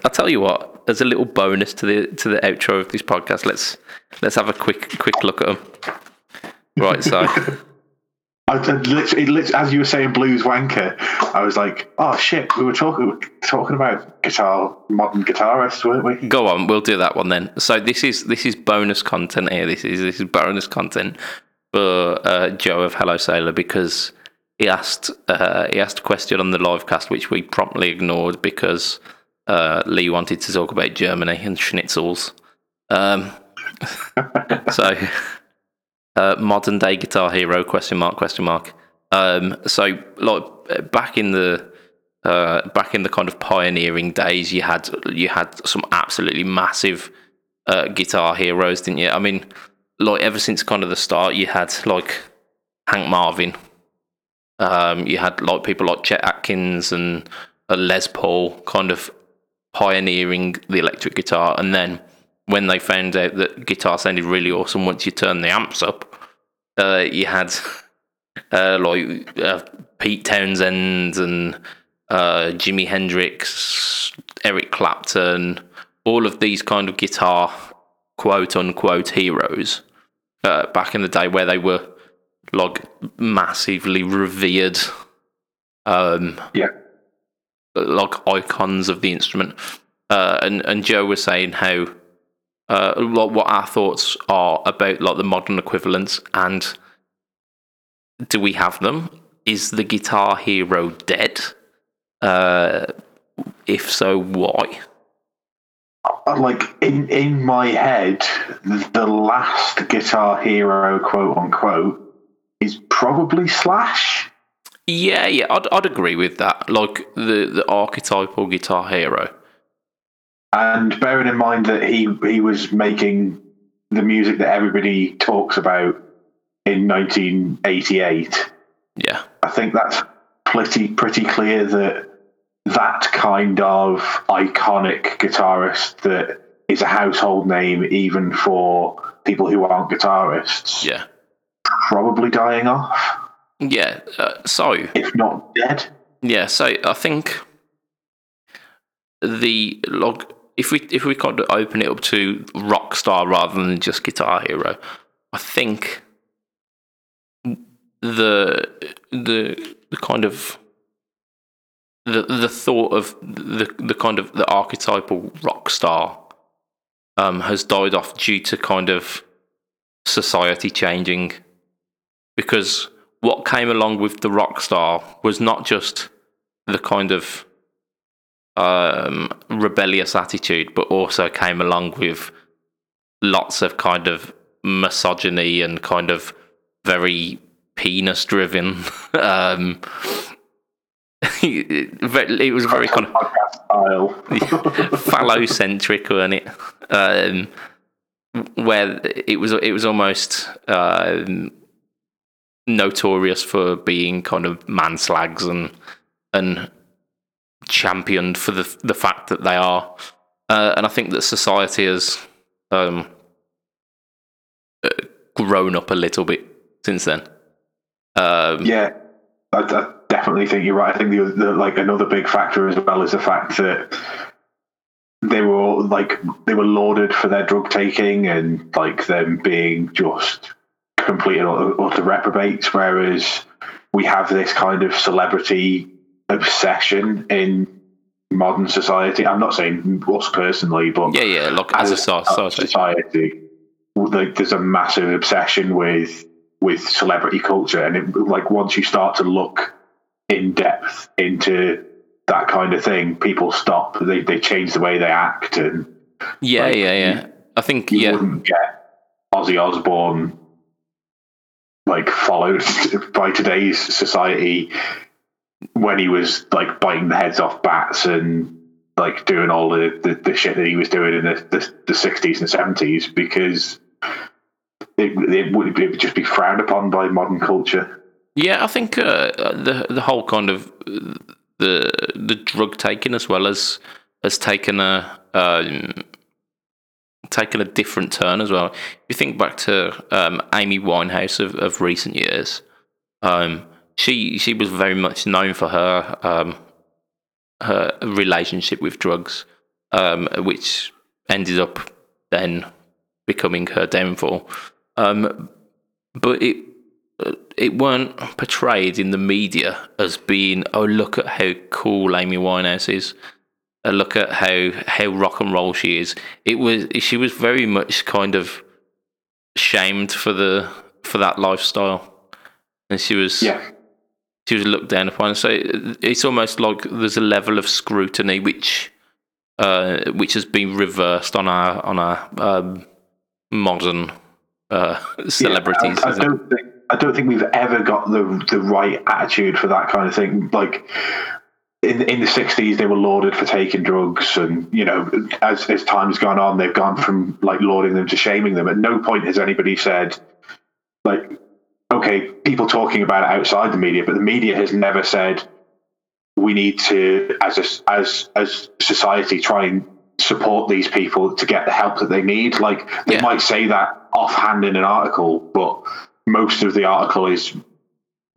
I'll tell you what, as a little bonus to the to the outro of this podcast, let's let's have a quick quick look at them. Right, so [LAUGHS] I, literally, it as you were saying, blues wanker. I was like, oh shit, we were talking talking about guitar, modern guitarists, weren't we? go on, we'll do that one then. So this is this is bonus content here. This is this is bonus content for uh, Joe of Hello Sailor because he asked uh, he asked a question on the live cast which we promptly ignored because uh, Lee wanted to talk about Germany and schnitzels. Um, [LAUGHS] so uh, modern day guitar hero question mark question mark. Um, so like back in the uh, back in the kind of pioneering days, you had you had some absolutely massive uh, guitar heroes, didn't you? I mean, like ever since kind of the start, you had like Hank Marvin. Um, you had like people like Chet Atkins and uh, Les Paul kind of pioneering the electric guitar, and then when they found out that guitar sounded really awesome once you turned the amps up, uh, you had [LAUGHS] uh, like uh, Pete Townshend and uh, Jimi Hendrix, Eric Clapton, all of these kind of guitar quote unquote heroes uh, back in the day where they were like massively revered um Yeah. Like icons of the instrument. Uh and and joe was saying how uh like what our thoughts are about like the modern equivalents and do we have them? Is the guitar hero dead? Uh if so why? Like in in my head, the last Guitar Hero quote unquote is probably Slash. Yeah, yeah, I'd, I'd agree with that. Like the, the archetypal guitar hero. And bearing in mind that he he was making the music that everybody talks about in 1988, Yeah, I think that's pretty pretty clear that that kind of iconic guitarist that is a household name even for people who aren't guitarists yeah, probably dying off yeah. Uh, so if not dead yeah, so I think the log. if we if we kind of open it up to rock star rather than just guitar hero, I think the the the kind of the the thought of the the kind of the archetypal rock star um, has died off due to kind of society changing because what came along with the rock star was not just the kind of um, rebellious attitude, but also came along with lots of kind of misogyny and kind of very penis driven. [LAUGHS] um, [LAUGHS] it was very kind of podcast style [LAUGHS] phallocentric, wasn't it? Um, where it was it was almost um, notorious for being kind of manslags and and championed for the the fact that they are. Uh, and I think that society has um, uh, grown up a little bit since then. Um, yeah I, I definitely think you're right i think the, the like another big factor as well is the fact that they were all like they were lauded for their drug taking and like them being just complete and utter reprobates whereas we have this kind of celebrity obsession in modern society i'm not saying us personally but yeah, yeah. Look, as a society, society like there's a massive obsession with with celebrity culture and it, like once you start to look in depth into that kind of thing people stop they, they change the way they act and yeah, like, yeah, yeah. I think you yeah, wouldn't get Ozzy Osbourne like followed by today's society when he was like biting the heads off bats and like doing all the, the, the shit that he was doing in the, the, the 60s and 70s because it, it, would, it would just be frowned upon by modern culture. Yeah, I think uh, the the whole kind of the the drug taking as well as has taken a um, taken a different turn as well. If you think back to um, Amy Winehouse of, of recent years, um, she she was very much known for her um, her relationship with drugs, um, which ended up then becoming her downfall. Um, but it it weren't portrayed in the media as being oh look at how cool Amy Winehouse is. Uh, look at how how rock and roll she is. It was she was very much kind of shamed for the for that lifestyle, and she was Yeah. she was looked down upon. So it- it's almost like there's a level of scrutiny which uh, which has been reversed on our on our um, modern uh, celebrities. Yeah, I, I don't think I don't think we've ever got the the right attitude for that kind of thing. Like in in the sixties, they were lauded for taking drugs, and you know, as as time's gone on, they've gone from like lauding them to shaming them. At no point has anybody said like, okay, people talking about it outside the media, but the media has never said we need to, as a, as as society, try and support these people to get the help that they need. Like they Yeah. might say that offhand in an article, but most of the article is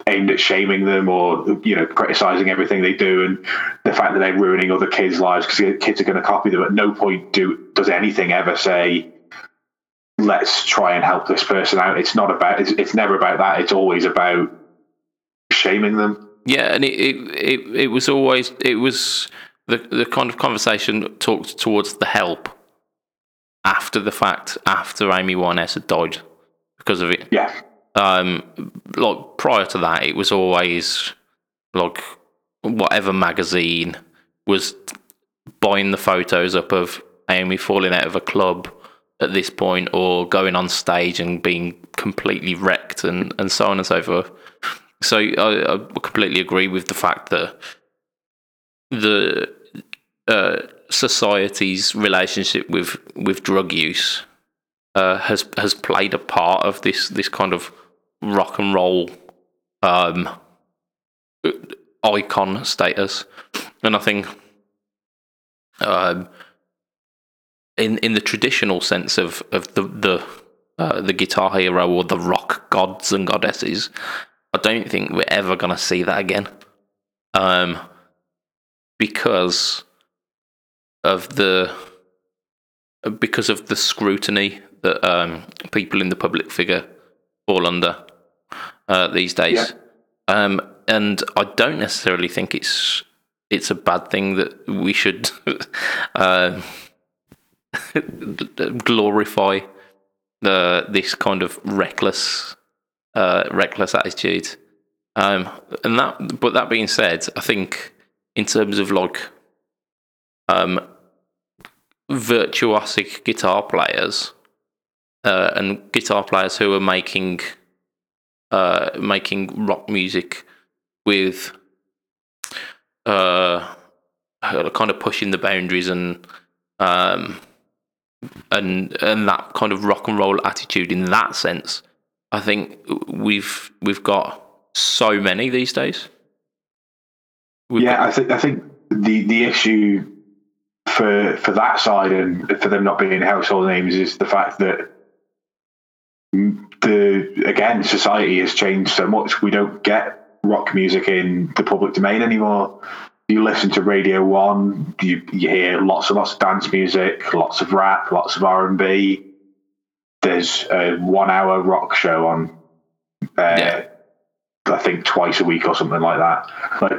aimed at shaming them or you know criticizing everything they do and the fact that they're ruining other kids' lives because kids are going to copy them. At no point do does anything ever say let's try and help this person out. It's not about. It's, it's never about that. It's always about shaming them. Yeah, and it, it it it was always it was the the kind of conversation talked towards the help after the fact, after Amy Winehouse had died because of it. Yeah, Um, like prior to that, it was always like whatever magazine was buying the photos up of Amy falling out of a club at this point, or going on stage and being completely wrecked, and and so on and so forth. So I, I completely agree with the fact that the uh, society's relationship with with drug use uh, has has played a part of this this kind of rock and roll um, icon status, and I think um, in in the traditional sense of of the the uh, the guitar hero or the rock gods and goddesses, I don't think we're ever going to see that again, um, because of the because of the scrutiny that um, people in the public figure fall under uh, these days. Um, and I don't necessarily think it's it's a bad thing that we should [LAUGHS] uh, [LAUGHS] glorify the this kind of reckless uh, reckless attitude. Um, and that, but that being said, I think in terms of like um, virtuosic guitar players uh, and guitar players who are making uh, making rock music with uh, kind of pushing the boundaries and um, and and that kind of rock and roll attitude in that sense. I think we've we've got so many these days. We've yeah. got- I think I think the the issue for for that side and for them not being household names is the fact that the again society has changed so much. We don't get rock music in the public domain anymore. You listen to Radio One, you, you hear lots and lots of dance music, lots of rap, lots of R and B. There's a one-hour rock show on, uh, Yeah. I think twice a week or something like that. Like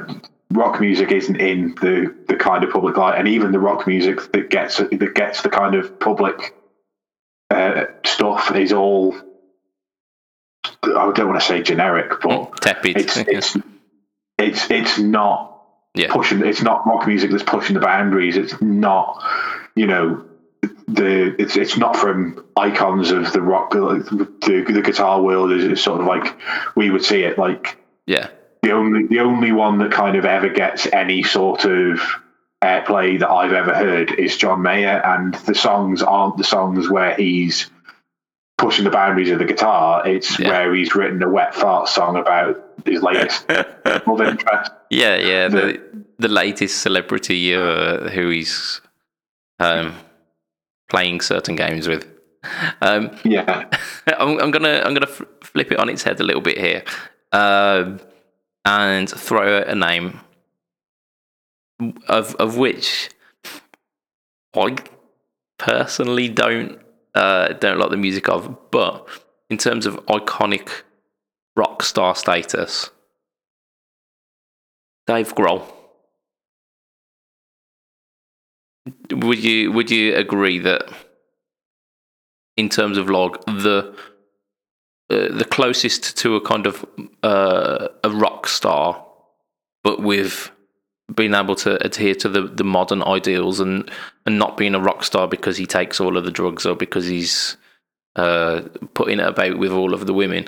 rock music isn't in the the kind of public light, and even the rock music that gets that gets the kind of public uh, stuff is all. I don't want to say generic, but tepid. it's it's it's it's not yeah, pushing. It's not rock music that's pushing the boundaries. It's not, you know, the it's it's not from icons of the rock the the guitar world. Is sort of like we would see it like yeah, the only the only one that kind of ever gets any sort of airplay that I've ever heard is John Mayer, and the songs aren't the songs where he's pushing the boundaries of the guitar. It's Yeah. where he's written a wet fart song about his latest [LAUGHS] love interest. yeah, yeah. The The- the latest celebrity uh, who he's um, playing certain games with. Um, Yeah, [LAUGHS] I'm, I'm gonna I'm gonna f- flip it on its head a little bit here, um, and throw a name of of which I personally don't uh, don't like the music of, but in terms of iconic rock star status, Dave Grohl. Would you would you agree that in terms of log the uh, the closest to a kind of uh, a rock star, but with being able to adhere to the, the modern ideals and and not being a rock star because he takes all of the drugs or because he's uh, putting it about with all of the women.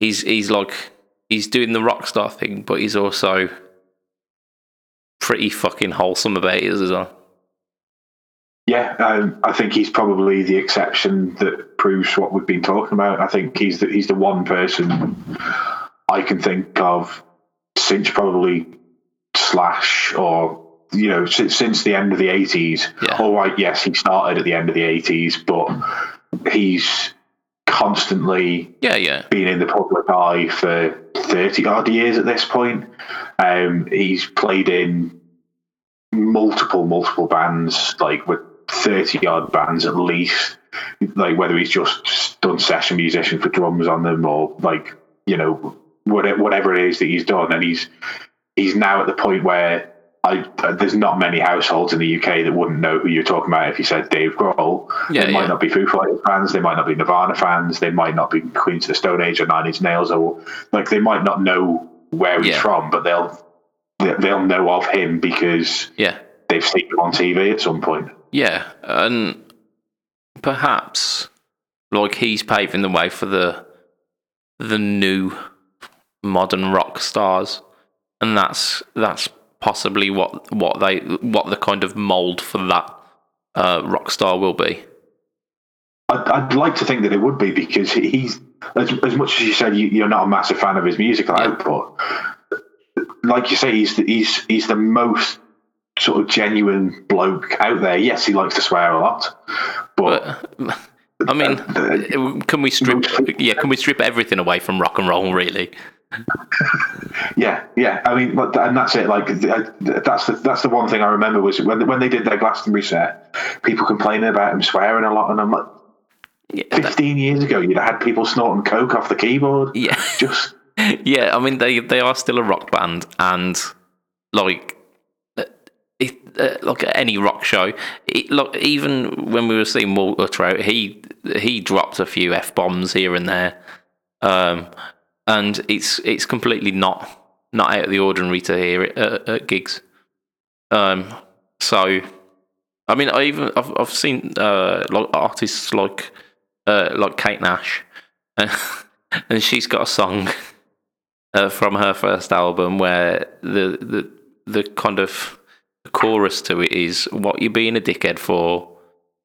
He's he's like he's doing the rock star thing, but he's also pretty fucking wholesome about it as well. yeah. Um, I think he's probably the exception that proves what we've been talking about. I think he's the he's the one person I can think of since probably Slash or you know since, since the end of the 80s Yeah. all right yes he started at the end of the 80s but he's constantly Yeah, yeah, been in the public eye for 30 odd years at this point. Um, he's played in multiple, multiple bands, like with 30 odd bands at least. Like whether he's just done session musician for drums on them or like, you know, whatever, whatever it is that he's done. And he's, he's now at the point where I, there's not many households in the UK that wouldn't know who you're talking about if you said Dave Grohl. Yeah, they might yeah. not be Foo Fighters fans, they might not be Nirvana fans, they might not be Queens of the Stone Age or Nine Inch Nails, or like they might not know where he's Yeah. from, but they'll they'll know of him because yeah. they've seen him on TV at some point. Yeah, and perhaps like he's paving the way for the the new modern rock stars, and that's that's possibly what what they what the kind of mold for that uh, rock star will be. I'd, I'd like to think that it would be because he's as, as much as you said you, you're not a massive fan of his musical Yeah. output. Like you say, he's the, he's he's the most sort of genuine bloke out there. Yes, he likes to swear a lot, but But I mean, [LAUGHS] can we strip? [LAUGHS] Yeah, can we strip everything away from rock and roll? Really? Yeah, yeah. I mean, but- and that's it. Like that's the that's the one thing I remember was when when they did their Glastonbury set, people complaining about him swearing a lot, and I'm like, Yeah, that- 15 years ago, you'd have had people snorting coke off the keyboard. yeah. Just [LAUGHS] yeah, I mean they they are still a rock band, and like uh, it, uh, like at any rock show, it, like even when we were seeing Walter Trout, he he dropped a few f bombs here and there, um, and it's it's completely not not out of the ordinary to hear it at, at gigs. Um, so, I mean, I even I've I've seen uh like artists like uh like Kate Nash, [LAUGHS] and she's got a song uh, from her first album where the the the kind of chorus to it is what you being a dickhead for?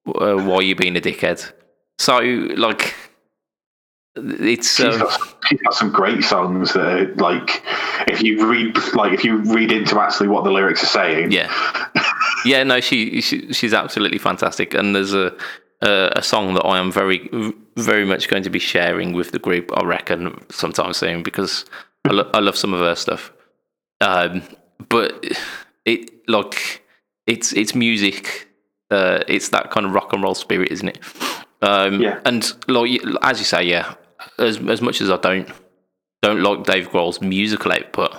Uh, why you being a dickhead? So like it's she's um, got, she's got some great songs that are like if you read like if you read into actually what the lyrics are saying. yeah yeah no she, she she's absolutely fantastic and there's a a, a song that I am very very much going to be sharing with the group I reckon sometime soon because I, lo- I love some of her stuff um, but it like it's it's music uh, it's that kind of rock and roll spirit isn't it um, Yeah. and like as you say yeah as as much as I don't don't like Dave Grohl's musical output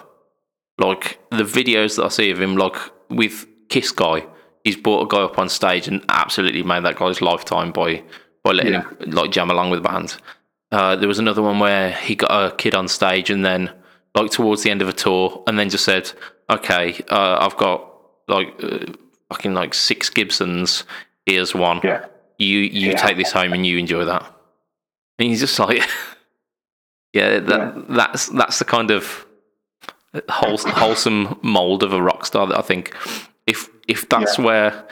like the videos that I see of him like with Kiss Guy he's brought a guy up on stage and absolutely made that guy's lifetime by by letting Yeah. him like jam along with the band uh, there was another one where he got a kid on stage and then, like towards the end of a tour, and then just said, "Okay, uh, I've got like uh, fucking like six Gibsons. Here's one. Yeah. You you Yeah. take this home and you enjoy that." And he's just like, [LAUGHS] "Yeah, that Yeah. that's that's the kind of wholes- wholesome mold of a rock star that I think if if that's Yeah. where."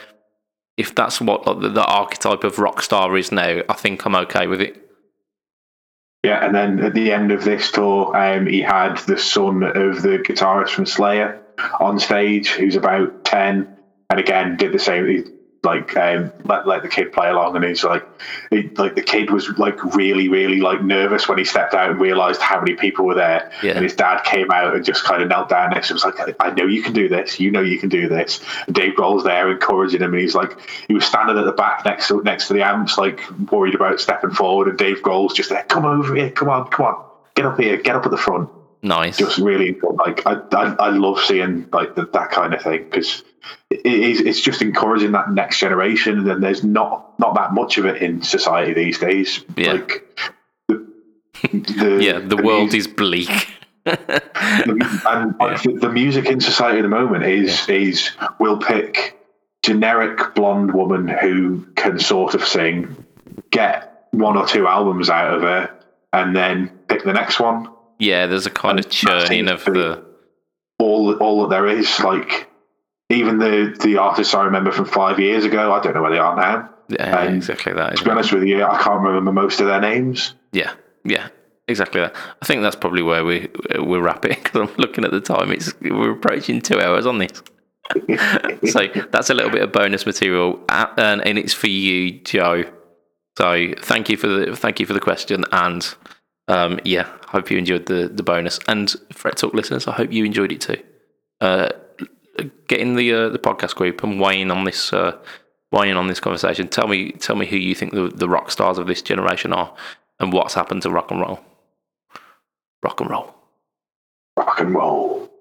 If that's what like, the, the archetype of rock star is now, I think I'm okay with it. Yeah, and then at the end of this tour, um, he had the son of the guitarist from Slayer on stage, who's about ten, and again did the same. He, like um, let let the kid play along, and he's like, he, like the kid was like really, really like nervous when he stepped out and realized how many people were there. Yeah. And his dad came out and just kind of knelt down next to him. Was like, I know you can do this. You know you can do this. And Dave Grohl's there encouraging him, and he's like, he was standing at the back next to next to the amps, like worried about stepping forward, and Dave Grohl's just there. Come over here. Come on. Come on. Get up here. Get up at the front Nice. just really like I, I, I love seeing like the, that kind of thing because it is it's just encouraging that next generation and there's not not that much of it in society these days Yeah. like the, the, [LAUGHS] yeah, the, world music, is bleak. [LAUGHS] and [LAUGHS] like, the, the music in society at the moment is is we'll pick generic blonde woman who can sort of sing get one or two albums out of her and then pick the next one Yeah, there's a kind of And churning of the. all all that there is. Like even the the artists I remember from five years ago, I don't know where they are now. Yeah, exactly that. To be it? honest with you, I can't remember most of their names. Yeah, yeah. exactly that. I think that's probably where we we're wrapping [LAUGHS] because I'm looking at the time. It's we're approaching two hours on this. [LAUGHS] so that's a little bit of bonus material, uh, and, and it's for you, Joe. So thank you for the thank you for the question, and um, yeah, I hope you enjoyed the the bonus. And Fret Talk listeners, I hope you enjoyed it too. Uh, get in the uh, the podcast group and weigh in on this uh, weigh in on this conversation. Tell me tell me who you think the the rock stars of this generation are, and what's happened to rock and roll. Rock and roll. Rock and roll.